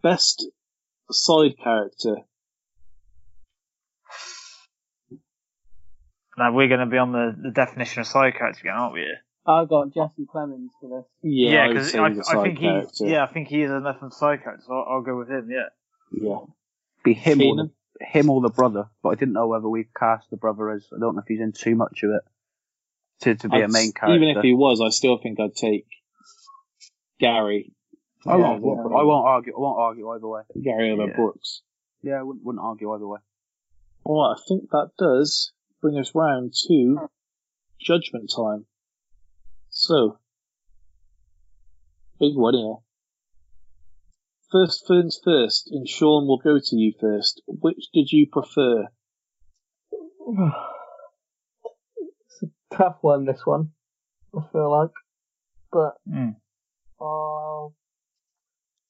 Best side character. now we're going to be on the, the definition of side character again, aren't we? I got Jesse Clemens for this. Yeah, I because say I, he's a I side think character. he, yeah, I think he is enough of a side character. So I'll, I'll go with him. Yeah. Yeah. Be him or Keenan? the, him or the brother, but I didn't know whether we cast the brother as. I don't know if he's in too much of it to to be a I'd- main character. Even if he was, I still think I'd take Gary. I won't. Yeah, I won't argue. I won't argue either way. Gary over Yeah. Brooks. Yeah, I wouldn't, wouldn't argue either way. Alright, I think that does bring us round to judgment time. So, big one here. First things first, and Sean will go to you first. Which did you prefer? [SIGHS] It's a tough one, this one. I feel like. But, Mm. uh,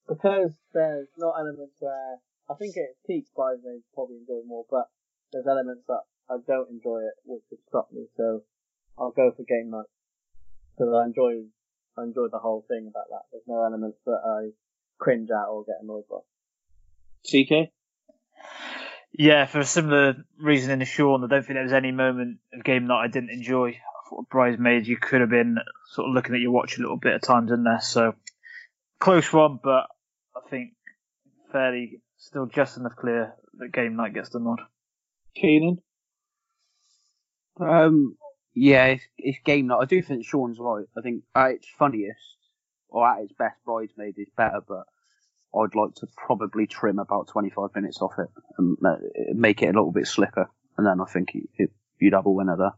because there's not elements where, I think it peaks Bridesmaids probably enjoy more, but there's elements that I don't enjoy it, which would stop me, so I'll go for game night. Because I enjoy, I enjoy the whole thing about that. There's no elements that I cringe at or get annoyed by. TK? Yeah, for a similar reason in the Sean, I don't think there was any moment of game that I didn't enjoy. I thought Bridesmaids, you could have been sort of looking at your watch a little bit at times in there. So close one, but I think fairly still just enough clear that game night gets the nod. Keenan? Um, yeah, it's, it's game night. I do think Sean's right. I think at its funniest or at its best, Bridesmaid is better, but I'd like to probably trim about 25 minutes off it and make it a little bit slicker, and then I think you- it, you'd have a winner there.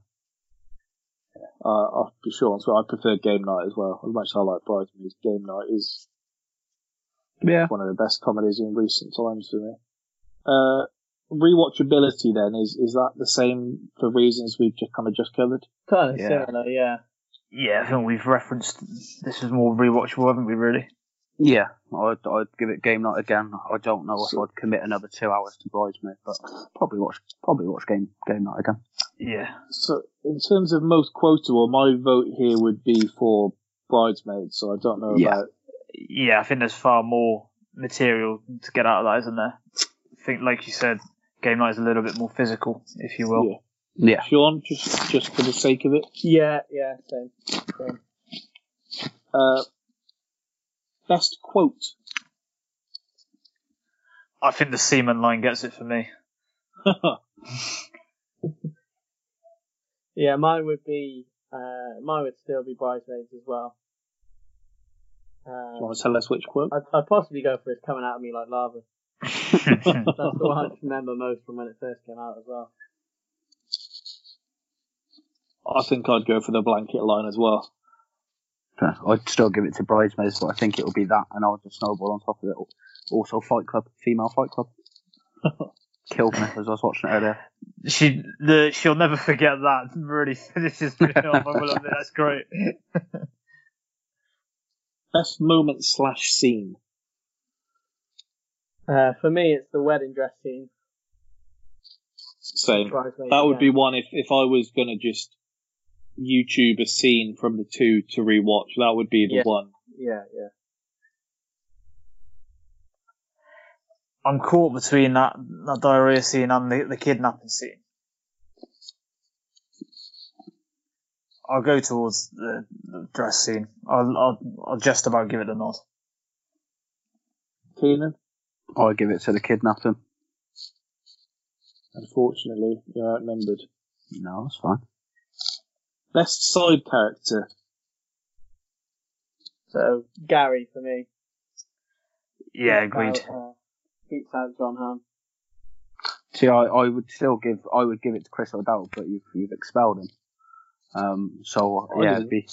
Uh, I'll be sure as well. I prefer game night as well. As much as I like Bridesmaids, game night is Yeah. one of the best comedies in recent times for me. Uh, rewatchability then is is that the same for reasons we've just kind of just covered? Kind of Yeah. similar, yeah. Yeah, I think we've referenced this is more rewatchable, haven't we? Really? Yeah, I'd, I'd give it game night again. I don't know if I'd commit another two hours to Bridesmaid, but probably watch probably watch game game night again. Yeah. So in terms of most quotable, my vote here would be for Bridesmaid. So I don't know Yeah. about Yeah, I think there's far more material to get out of that, isn't there? I think, like you said, game night is a little bit more physical, if you will. Yeah. Yeah. Sean, just just for the sake of it. Yeah, yeah, same. same. Uh, best quote. I think the semen line gets it for me. [LAUGHS] Yeah, mine would be, uh, mine would still be Bridesmaids as well. Do you Uh, want to tell us which quote? I'd, I'd possibly go for it's coming out of me like lava. [LAUGHS] That's the one I remember most from when it first came out as well. I think I'd go for the blanket line as well. I'd still give it to Bridesmaids, but I think it'll be that, and I'll just snowball on top of it. Also, Fight Club, female Fight Club. [LAUGHS] Killed me as I was watching it earlier. She, the, she'll never forget that. Really [LAUGHS] finishes [LAUGHS] me off. I will admit, that's great. Best moment slash scene. Uh, for me, it's the wedding dress scene. Same. Bridesmaids, That would yeah. be one if, if I was gonna just YouTube a scene from the two to rewatch. That would be the Yeah. one. Yeah, yeah. I'm caught between that, that diarrhea scene and the, the kidnapping scene. I'll go towards the, the dress scene. I'll, I'll, I'll just about give it a nod. Keenan, I'll give it to the kidnapping. unfortunately, you're outnumbered. No, that's fine. Best side character. So Gary for me. Yeah, Beats agreed. out, uh, beats out Jon Hamm. See, I, I would still give I would give it to Chris O'Dowd, but you've you've expelled him. Um, so I yeah, it'd be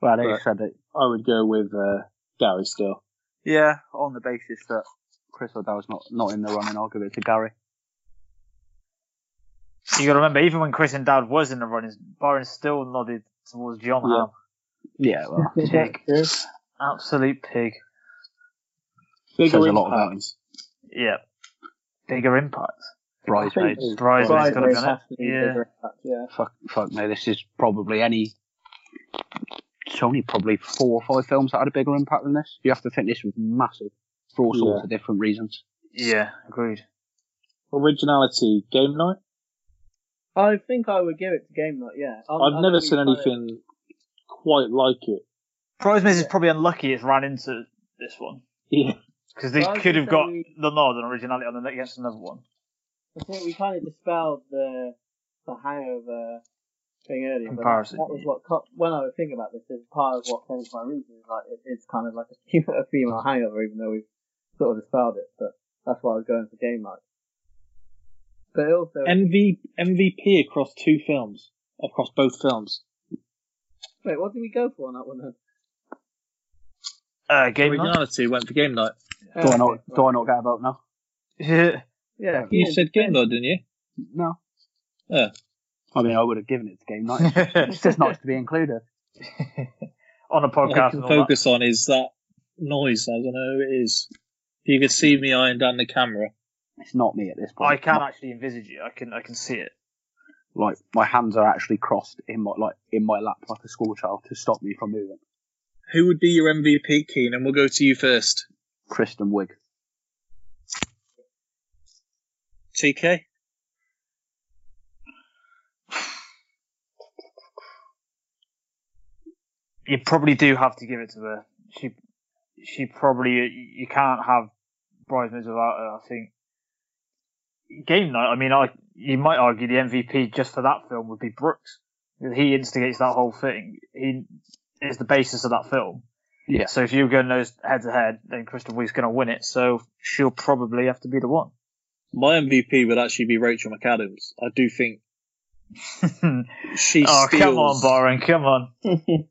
well, they said it. I would go with uh, Gary still. Yeah, on the basis that Chris O'Dowd's not not in the running, I'll give it to Gary. You got to remember, even when Chris O'Dowd was in the running, Byron still nodded towards Jon Yeah. Hamm. Yeah, well, [LAUGHS] Pig. Absolute pig. Bigger Says a lot about impact. Yeah. Bigger impact. bridesmaids. Bridesmaids got to be on it. Yeah. bigger impact, yeah. Fuck, fuck me. This is probably any. It's only probably four or five films that had a bigger impact than this. You have to think this was massive for all sorts Yeah. of different reasons. Yeah, agreed. Originality. Game night. I think I would give it to Game Night, yeah. I'm- I've I'm never seen be quite- anything quite like it. Prize Bridesmaids is probably unlucky it's ran into this one. Yeah. [LAUGHS] Because they Well, I could gonna have got say we- the nod and originality on the against another one. I think we kind of dispelled the the hangover thing earlier. but Comparison. That, that was what co- when I was thinking about this, is part of what came to my reason is like it, it's kind of like a, fe- [LAUGHS] a female hangover, even though we've sort of dispelled it. But that's why I was going for game night. But also, MV, MVP across two films. Across both films. wait, what did we go for on that one then? Uh, game night. Originality went for game night. Do I not? Do I not get a vote now? [LAUGHS] Yeah. Yeah, You said game night, didn't you? No. Yeah. I mean, I would have given it to game night. [LAUGHS] it's just nice to be included. [LAUGHS] on a What I podcast. can and all that. focus on is that noise. I don't know who it is. If you could see me eyeing down the camera. It's not me at this point. I can My- actually envisage it. I can I can see it. like my hands are actually crossed in my like in my lap like a school child to stop me from moving. Who would be your MVP, Keenan? We'll go to you first. Kristen Wiig. TK? You probably do have to give it to her. She she probably you can't have bridesmaids without her. I think game night. I mean, I you might argue the MVP just for that film would be Brooks. He instigates that whole thing. He is the basis of that film. Yeah. So if you're going those head to head, then Kristen Wiig's going to win it. So she'll probably have to be the one. My MVP would actually be Rachel McAdams. I do think [LAUGHS] she oh, steals. come on, Byron, come on. [LAUGHS]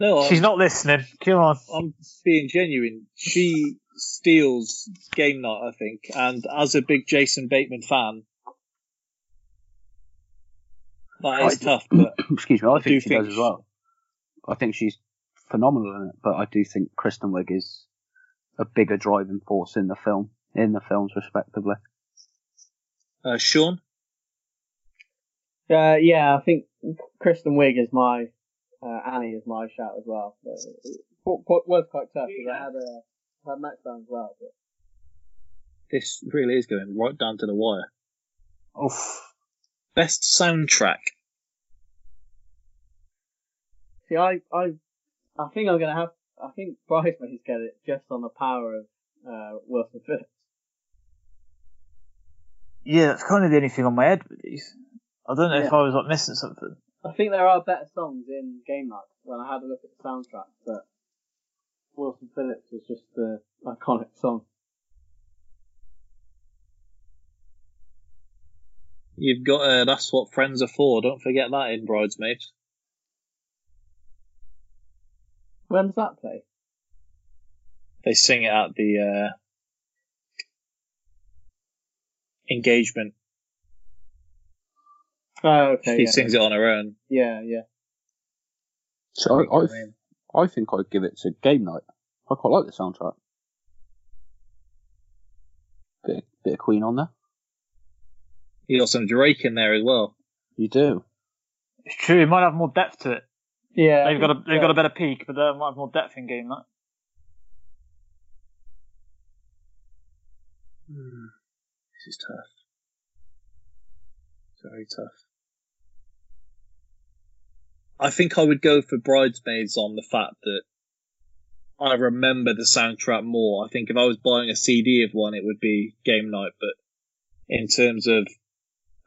No, I'm, She's not listening. Come on. I'm being genuine. She steals game night, I think. And as a big Jason Bateman fan, that is I- tough. But [COUGHS] Excuse me, I, I think do she think does as well. I think she's phenomenal in it, but I do think Kristen Wiig is a bigger driving force in the film, in the films respectively. uh, Sean, Uh, yeah, I think Kristen Wiig is my uh, Annie is my shout as well. But it, it was quite tough because I had a had Max down as well. But this really is going right down to the wire. Oof. Best soundtrack. see, I I I think I'm gonna have. I think Bridesmaids get it just on the power of uh, Wilson Phillips. Yeah, that's kind of the only thing on my head with these. I don't know if I was like missing something. I think there are better songs in Game Night when I had a look at the soundtrack, but Wilson Phillips is just the iconic song. You've got uh, That's What Friends Are For. Don't forget that in Bridesmaids. When does that play? They sing it at the uh, engagement. Oh, okay. she yeah. sings it on her own. Yeah, yeah. So I, I, I think I'd give it to Game Night. I quite like the soundtrack. Bit, bit of Queen on there. You got some Drake in there as well. You do. It's true. It might have more depth to it. Yeah, They've got a they've got a better peak, but they might have more depth in game night. Hmm. This is tough. Very tough. I think I would go for Bridesmaids on the fact that I remember the soundtrack more. I think if I was buying a CD of one, it would be Game Night. But in terms of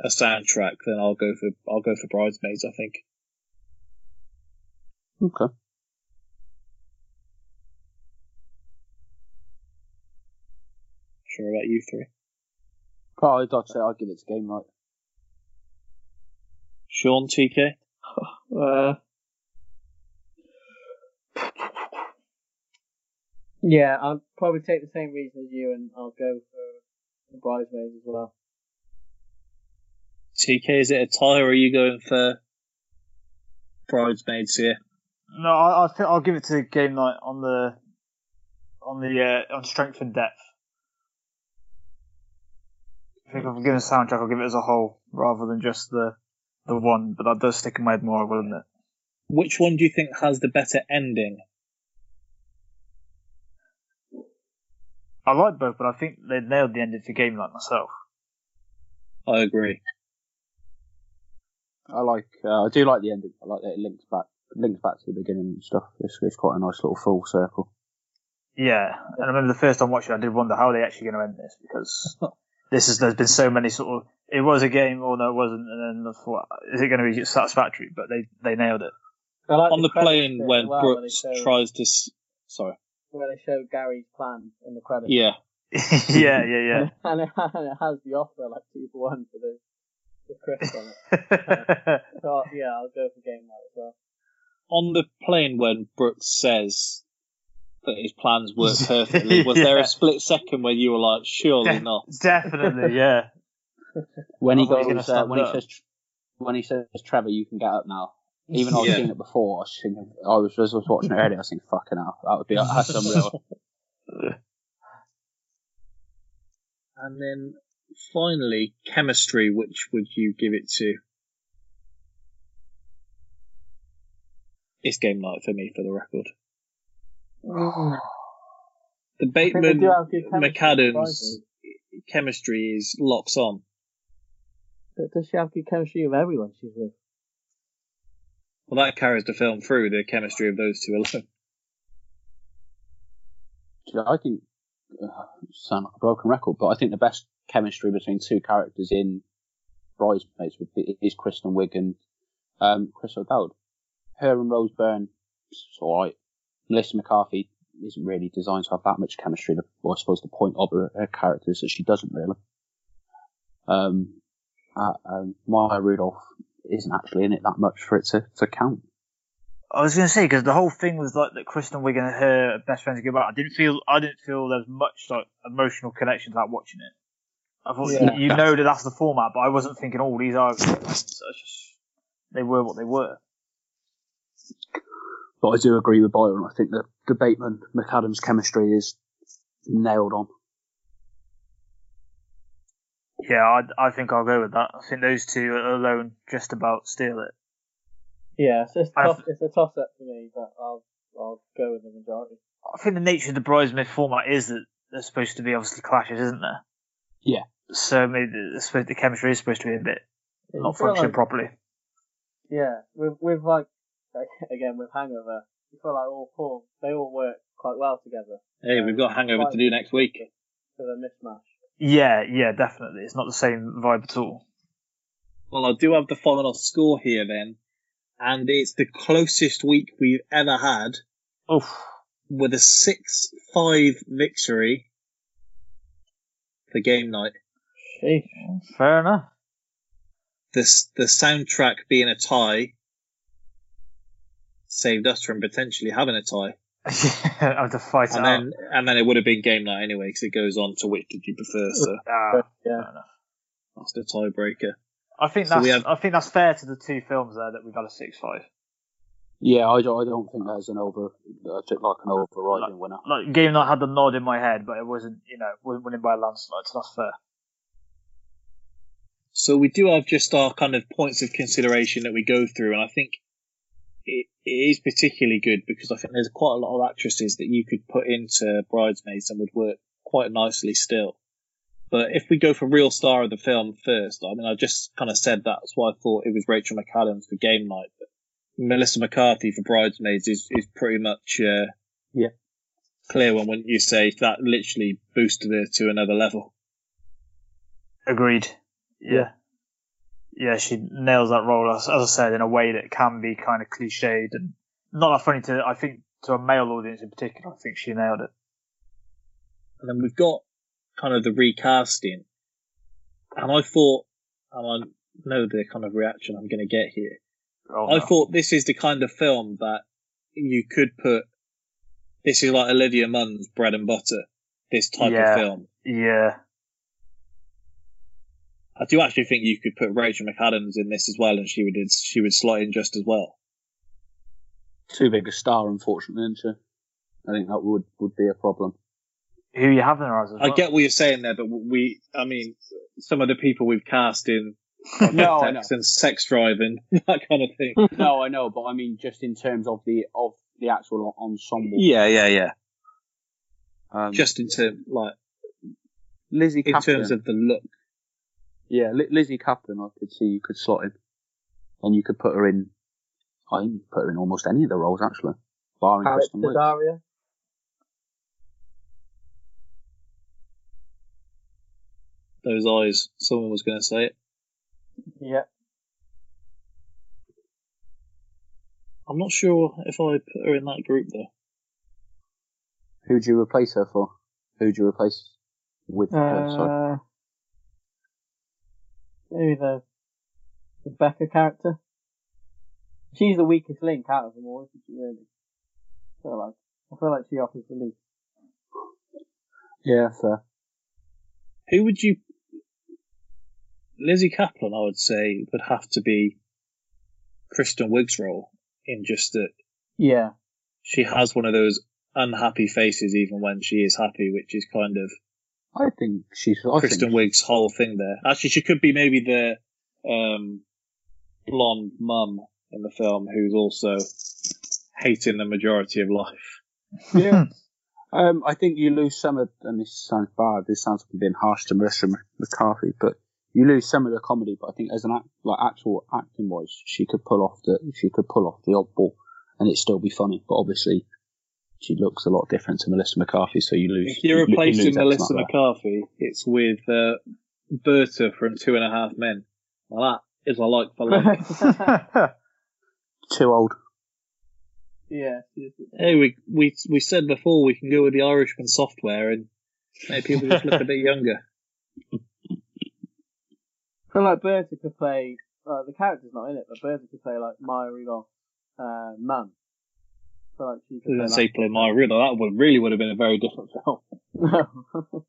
a soundtrack, then I'll go for I'll go for Bridesmaids. I think. Okay. Sure about you three. Probably, I'd I'd say I'd give it to Game Night. Sean, TK. [SIGHS] Uh, yeah, I'll probably take the same reason as you, and I'll go for the bridesmaids as well. TK, is it a tie or are you going for Bridesmaids here? No, I, I think I'll give it to Game Night on the on the uh, on strength and depth. I think if I'm giving a soundtrack, I'll give it as a whole rather than just the the one. But that does stick in my head more, wouldn't it? Which one do you think has the better ending? I like both, but I think they nailed the ending for Game like myself. I agree. I like. Uh, I do like the ending. I like that it links back links back to the beginning and stuff. It's, it's quite a nice little full circle. Yeah, and I remember the first time watching, it, I did wonder how are they actually going to end this because [LAUGHS] this is there's been so many sort of it was a game or no it wasn't, and then I thought is it going to be satisfactory? But they they nailed it. Like On the credits plane when well, where they Brooks tries to. Sorry. where they show Gary's plan in the credits. Yeah. [LAUGHS] yeah, yeah, yeah. [LAUGHS] and, it, and it has the offer like two for one for the the crisp on it. [LAUGHS] so yeah, I'll go for game night as well. On the plane when Brooks says that his plans work [LAUGHS] perfectly, was there a split second where you were like, surely Def- [LAUGHS] not? Definitely, yeah. [LAUGHS] When he I thought he was goes, uh, stand when he up. says, when he says, Trevor, you can get up now. Even though Yeah. I've seen it before, I was thinking, I was, as I was watching it earlier, I was thinking, fucking hell, that would be that's unreal. And then finally, chemistry. Which would you give it to? It's game night for me, for the record. The I think they Bateman do chemistry, McAdams chemistry is locks on. But does she have good chemistry with everyone she's with? Well, that carries the film through the chemistry of those two alone. Yeah, I think, uh, sound like a broken record, but I think the best chemistry between two characters in Bridesmaids would be, is Kristen Wiig and um, Chris O'Dowd. Her and Rose Byrne, it's alright. Melissa McCarthy isn't really designed to have that much chemistry. Well, I suppose the point of her, her character is that she doesn't really. Um, uh, um, Maya Rudolph isn't actually in it that much for it to, to count. I was going to say because the whole thing was like that Kristen Wiig and her best friends go back. I didn't feel I didn't feel there was much like emotional connection to that watching it. I thought Yeah. you know that that's the format, but I wasn't thinking, oh, these are. So just, they were what they were. But I do agree with Byron. I think that the Bateman McAdams chemistry is nailed on. Yeah, I, I think I'll go with that. I think those two alone just about steal it. Yeah, it's, it's I- tough. It's a toss up for me, but I'll I'll go with the majority. I think the nature of the bridesmaid format is that there's supposed to be obviously clashes, isn't there? Yeah. So maybe the, the the chemistry is supposed to be a bit Yeah, not functioning like- properly. Yeah, with with like [LAUGHS] again with Hangover, you feel like all four they all work quite well together. Hey, we've got Hangover to do next week. For the mismatch. Yeah, yeah, definitely. It's not the same vibe at all. Well, I do have the final score here then, and it's the closest week we've ever had. Oof. With a 6-5 victory for game night. Fair enough. The, the soundtrack being a tie saved us from potentially having a tie. I [LAUGHS] have to fight it And out. then, and then it would have been game night anyway, because it goes on to which did you prefer, so Ah, yeah. that's the tiebreaker. I think So that's have- I think that's fair to the two films there that we've had a six five. Yeah, I don't, I don't think there's an over, uh, like an overriding winner. Like Game Night had the nod in my head, but it wasn't you know wasn't winning by a landslide. So that's fair. So we do have just our kind of points of consideration that we go through, and I think it, it is particularly good because I think there's quite a lot of actresses that you could put into Bridesmaids and would work quite nicely still. But if we go for real star of the film first, I mean, I just kind of said. That's why I thought it was Rachel McAdams for Game Night. But Melissa McCarthy for Bridesmaids is, is pretty much uh, yeah clear one, wouldn't you say? That literally boosted her to another level. Agreed. Yeah. Yeah, she nails that role as, as I said in a way that can be kind of cliched and not that funny to I think to a male audience in particular. I think she nailed it. And then we've got kind of the recasting, and I thought, and I know the kind of reaction I'm going to get here. Oh, I thought this is the kind of film that you could put. This is like Olivia Munn's bread and butter. This type Yeah. of film. Yeah. I do actually think you could put Rachel McAdams in this as well, and she would she would slot in just as well. Too big a star, unfortunately, isn't she? I think that would, would be a problem. Who you having her as? as I well? get what you're saying there, but we, I mean, some of the people we've cast in [LAUGHS] No, I know. sex and sex driving, [LAUGHS] that kind of thing. [LAUGHS] no, I know, but I mean just in terms of the of the actual ensemble. Yeah, yeah, yeah. Um, Just in terms, like, Lizzy in Caplan. terms of the look. Yeah, Li- Lizzy Caplan, I could see you could slot in, and you could put her in. I think you could put her in almost any of the roles actually, barring Alex Kristen Wiig. Daria. Those eyes. Someone was going to say it. Yeah. I'm not sure if I put her in that group though. Who'd you replace her for? Who'd you replace with her? Sorry. Uh, Maybe the the Becca character. She's the weakest link out of them all, isn't she? Really? I feel like I feel like she offers the least. Yeah, fair. Who would you? Lizzy Caplan, I would say, would have to be Kristen Wiig's role in just that Yeah. she has one of those unhappy faces even when she is happy, which is kind of I think she's. I Kristen think, Wiig's whole thing there. Actually, she could be maybe the um, blonde mum in the film who's also hating the majority of life. Yeah. [LAUGHS] um, I think you lose some of, and this sounds bad. This sounds like being harsh to Marissa McCarthy, but you lose some of the comedy. But I think as an act, like actual acting wise, she could pull off the she could pull off the oddball, and it still be funny. But obviously, she looks a lot different to Melissa McCarthy, so you lose. If you're you- you replacing lose Melissa amount. McCarthy, it's with uh, Berta from Two and a Half Men. Well, that is a like for like. [LAUGHS] [LAUGHS] Too old. Yeah. hey, we we we said before we can go with the Irishman software and make people just look a bit younger. [LAUGHS] I feel like Berta could play. Uh, the character's not in it, but Berta could play like Maya Rudolph's uh, mum. Feel like she I could was play say play Maya Rudolph. That would really would have been a very different [LAUGHS] film. [LAUGHS]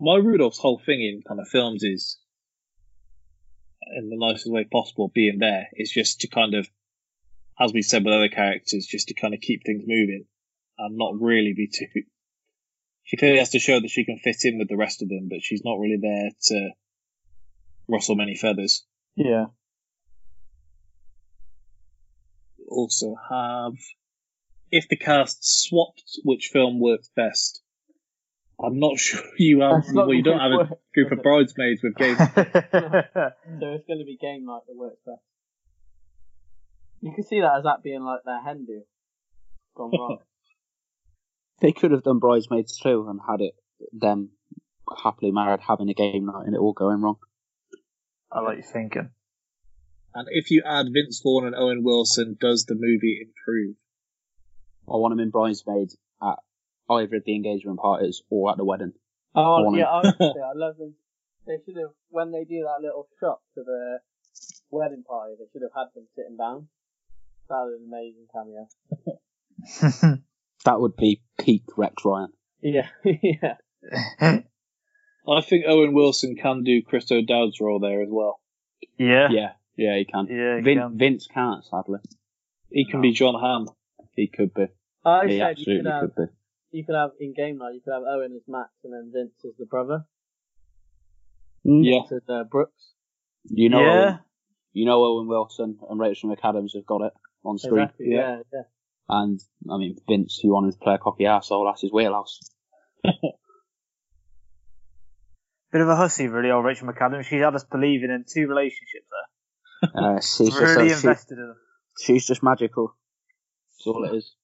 Maya Rudolph's whole thing in kind of films is, in the nicest way possible, being there is just to kind of, as we said with other characters, just to kind of keep things moving and not really be too. She clearly has to show that she can fit in with the rest of them, but she's not really there to rustle many feathers. yeah. Also have, if the cast swapped which film works best. I'm not [LAUGHS] sure you have. Well, you don't have a work, group of bridesmaids with games. [LAUGHS] so it's going to be game night that works best. You can see that as that being like their hen do gone wrong. [LAUGHS] They could have done bridesmaids too and had it them happily married having a game night and it all going wrong. I like you thinking. And if you add Vince Vaughn and Owen Wilson, does the movie improve? I want them in bridesmaids at either of the engagement parties or at the wedding. I Oh want yeah, [LAUGHS] honestly, I love them. They should have when they do that little shot to the wedding party. They should have had them sitting down. That was an amazing cameo. [LAUGHS] That would be peak Rex Ryan. Yeah, [LAUGHS] yeah. I think Owen Wilson can do Chris O'Dowd's role there as well. Yeah. Yeah, yeah, he can. Yeah, he Vin- can. Vince can't, sadly. He can be Jon Hamm. He could be. I he said you absolutely could have could be. you could have in game night. You could have Owen as Max and then Vince as the brother. Yeah. Vince as uh, Brooks. You know, Yeah. Owen, you know Owen Wilson and Rachel McAdams have got it on screen. Exactly. Yeah, yeah. And I mean, Vince, you wanted to play a cocky asshole, that's his wheelhouse. [LAUGHS] Bit of a hussy, really, old Rachel McAdams. She's had us believing in two relationships there. Uh, [LAUGHS] she's just really she- invested in them. she's just magical. That's all it is.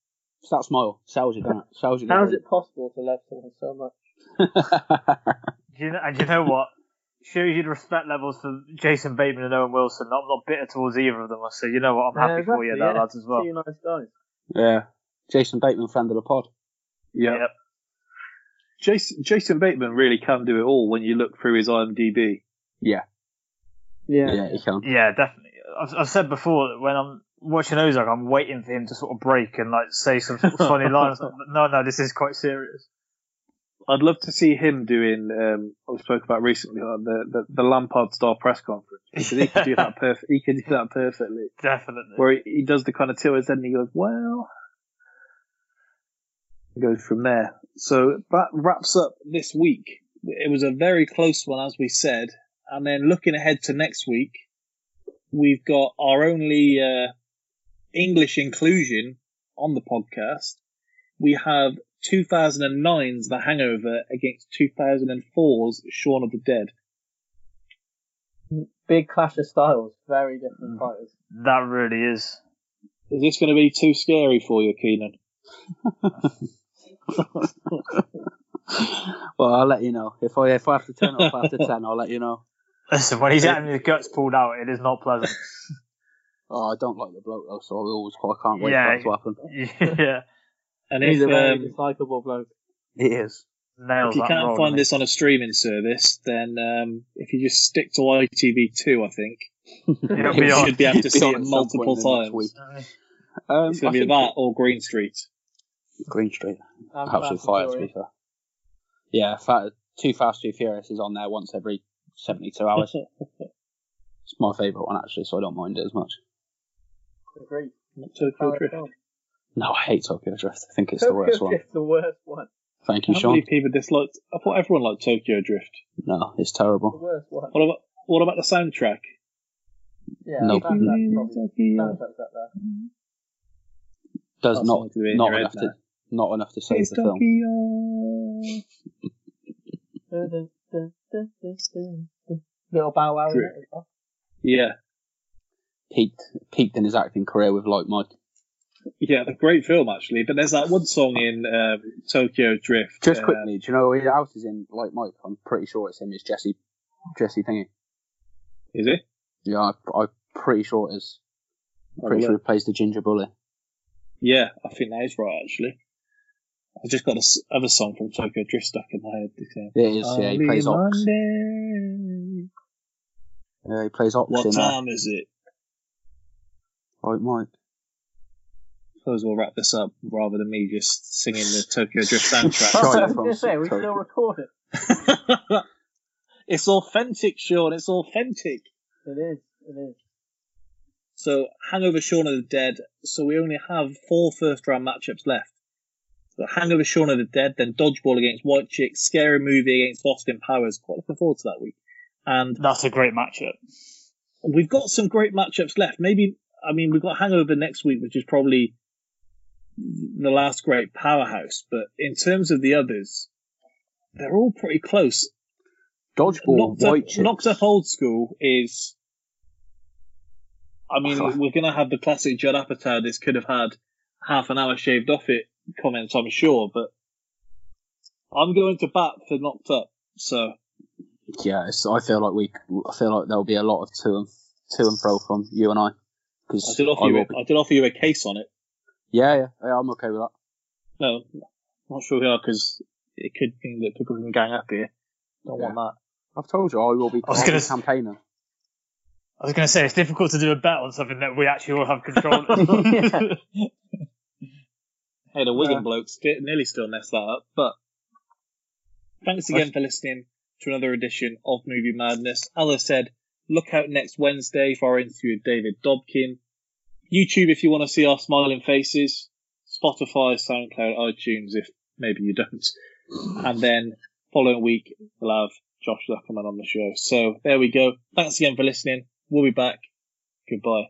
It's that smile. Sells you, doesn't it? Sells you. How is it possible to love someone so much? [LAUGHS] Do you know, and you know what? shows you the respect levels for Jason Bateman and Owen Wilson. I'm not bitter towards either of them. I say, you know what, I'm Yeah, happy for you, exactly, that lads, as well. Two nice guys. Yeah. Jason Bateman, friend of the pod. Yeah. Yep. Jason Jason Bateman really can do it all when you look through his IMDb. Yeah. Yeah. Yeah, he can. Yeah, definitely. I've, I've said before that when I'm watching Ozark, I'm waiting for him to sort of break and like say some sort of funny lines. No, no, this is quite serious. I'd love to see him doing. Um, I spoke about recently uh, the, the the Lampard style press conference because he could do [LAUGHS] that perfect. He could do that perfectly. Definitely. Where he, he does the kind of till his head and he goes, "Well," It goes from there. So that wraps up this week. It was a very close one, as we said. And then looking ahead to next week, we've got our only uh, English inclusion on the podcast. We have 2009's The Hangover against 2004's Shaun of the Dead. Big clash of styles. Very different fighters. That really is. Is this going to be too scary for you, Keenan? [LAUGHS] Well, I'll let you know. If I if I have to turn it off after [LAUGHS] ten, I'll let you know. Listen, when he's having his guts pulled out, it is not pleasant. [LAUGHS] Oh, I don't like the bloke though, so I always I can't wait Yeah. for that to happen. [LAUGHS] yeah. And He's if, a very um, dislikable bloke. He is. Nails if you can't role, find this on a streaming service, then um, if you just stick to ITV2, I think [LAUGHS] It'll you be should be able to see it multiple point in the next times. week. Um, It's going I to be that or Green Street. Green Street. Um, Absolute fire, to be fair. Yeah, fa- Too Fast, Too Furious is on there once every 72 hours. [LAUGHS] it's my favourite one, actually, so I don't mind it as much. Agreed. Tokyo Drift. No, I hate Tokyo Drift. I think it's the Tokyo worst one. Drift's the worst one. Thank you, How Sean. many people disliked? I thought everyone liked Tokyo Drift. No, it's terrible. The terrible. worst one. What about what about the soundtrack? Yeah, Nope. that, probably mm-hmm. soundtrack's up there. Does That's not something to be in not enough to now. not enough to save It's the film. [LAUGHS] [LAUGHS] Tokyo. Little Bow Wow in it as well. Yeah, Peaked peaked in his acting career with Like Mike. yeah, a great film actually. But there's that one song in um, Tokyo Drift. Just uh, quickly, do you know who else is in Like Mike? I'm pretty sure it's him. It's Jesse Jesse Thingy. Is it? Yeah, I, I'm pretty sure it is. Oh, Pretty sure he plays the ginger bully. Yeah, I think that is right actually. I just got this other song from Tokyo Drift stuck in my head. It is, yeah, he Only plays Ox. Monday. Yeah, he plays Ox What in time is it? Like Mike. suppose we'll wrap this up rather than me just singing the Tokyo Drift [LAUGHS] soundtrack. it I was from going to say, we Tokyo. still record it. [LAUGHS] it's authentic, Sean. It's authentic. It is. It is. So, Hangover Shaun of the Dead. So, we only have four first round matchups left. So, Hangover Shaun of the Dead, then Dodgeball against White Chick, Scary Movie against Austin Powers. Quite looking forward to that week. And That's a great matchup. we've got some great matchups left. Maybe, I mean, we've got Hangover next week, which is probably the last great powerhouse. But in terms of the others, they're all pretty close. Dodgeball, knocked up, White Chicks. knocked up old school is. I mean, [LAUGHS] we're going to have the classic Judd Apatow. This could have had half an hour shaved off it comments, I'm sure, but I'm going to bat for knocked up. So Yeah, it's, I feel like we. I feel like there'll be a lot of to and to and fro from you and I. Cause I Because did offer you, a, I did offer you a case on it. Yeah, yeah, yeah, I'm okay with that. No, not sure we are because it could mean that people can gang up here. Don't want that. I've told you I will be, I was I'll gonna be s- campaigning. I was going to say it's difficult to do a bet on something that we actually all have control of. [LAUGHS] [LAUGHS] [LAUGHS] Hey, the Wigan Yeah. blokes sti- nearly still messed that up. But thanks again for listening to another edition of Movie Madness. As I said, look out next Wednesday for our interview with David Dobkin. YouTube if you want to see our smiling faces. Spotify, SoundCloud, iTunes if maybe you don't. And then following week we'll have Josh Zuckerman on the show. So there we go. Thanks again for listening. We'll be back. Goodbye.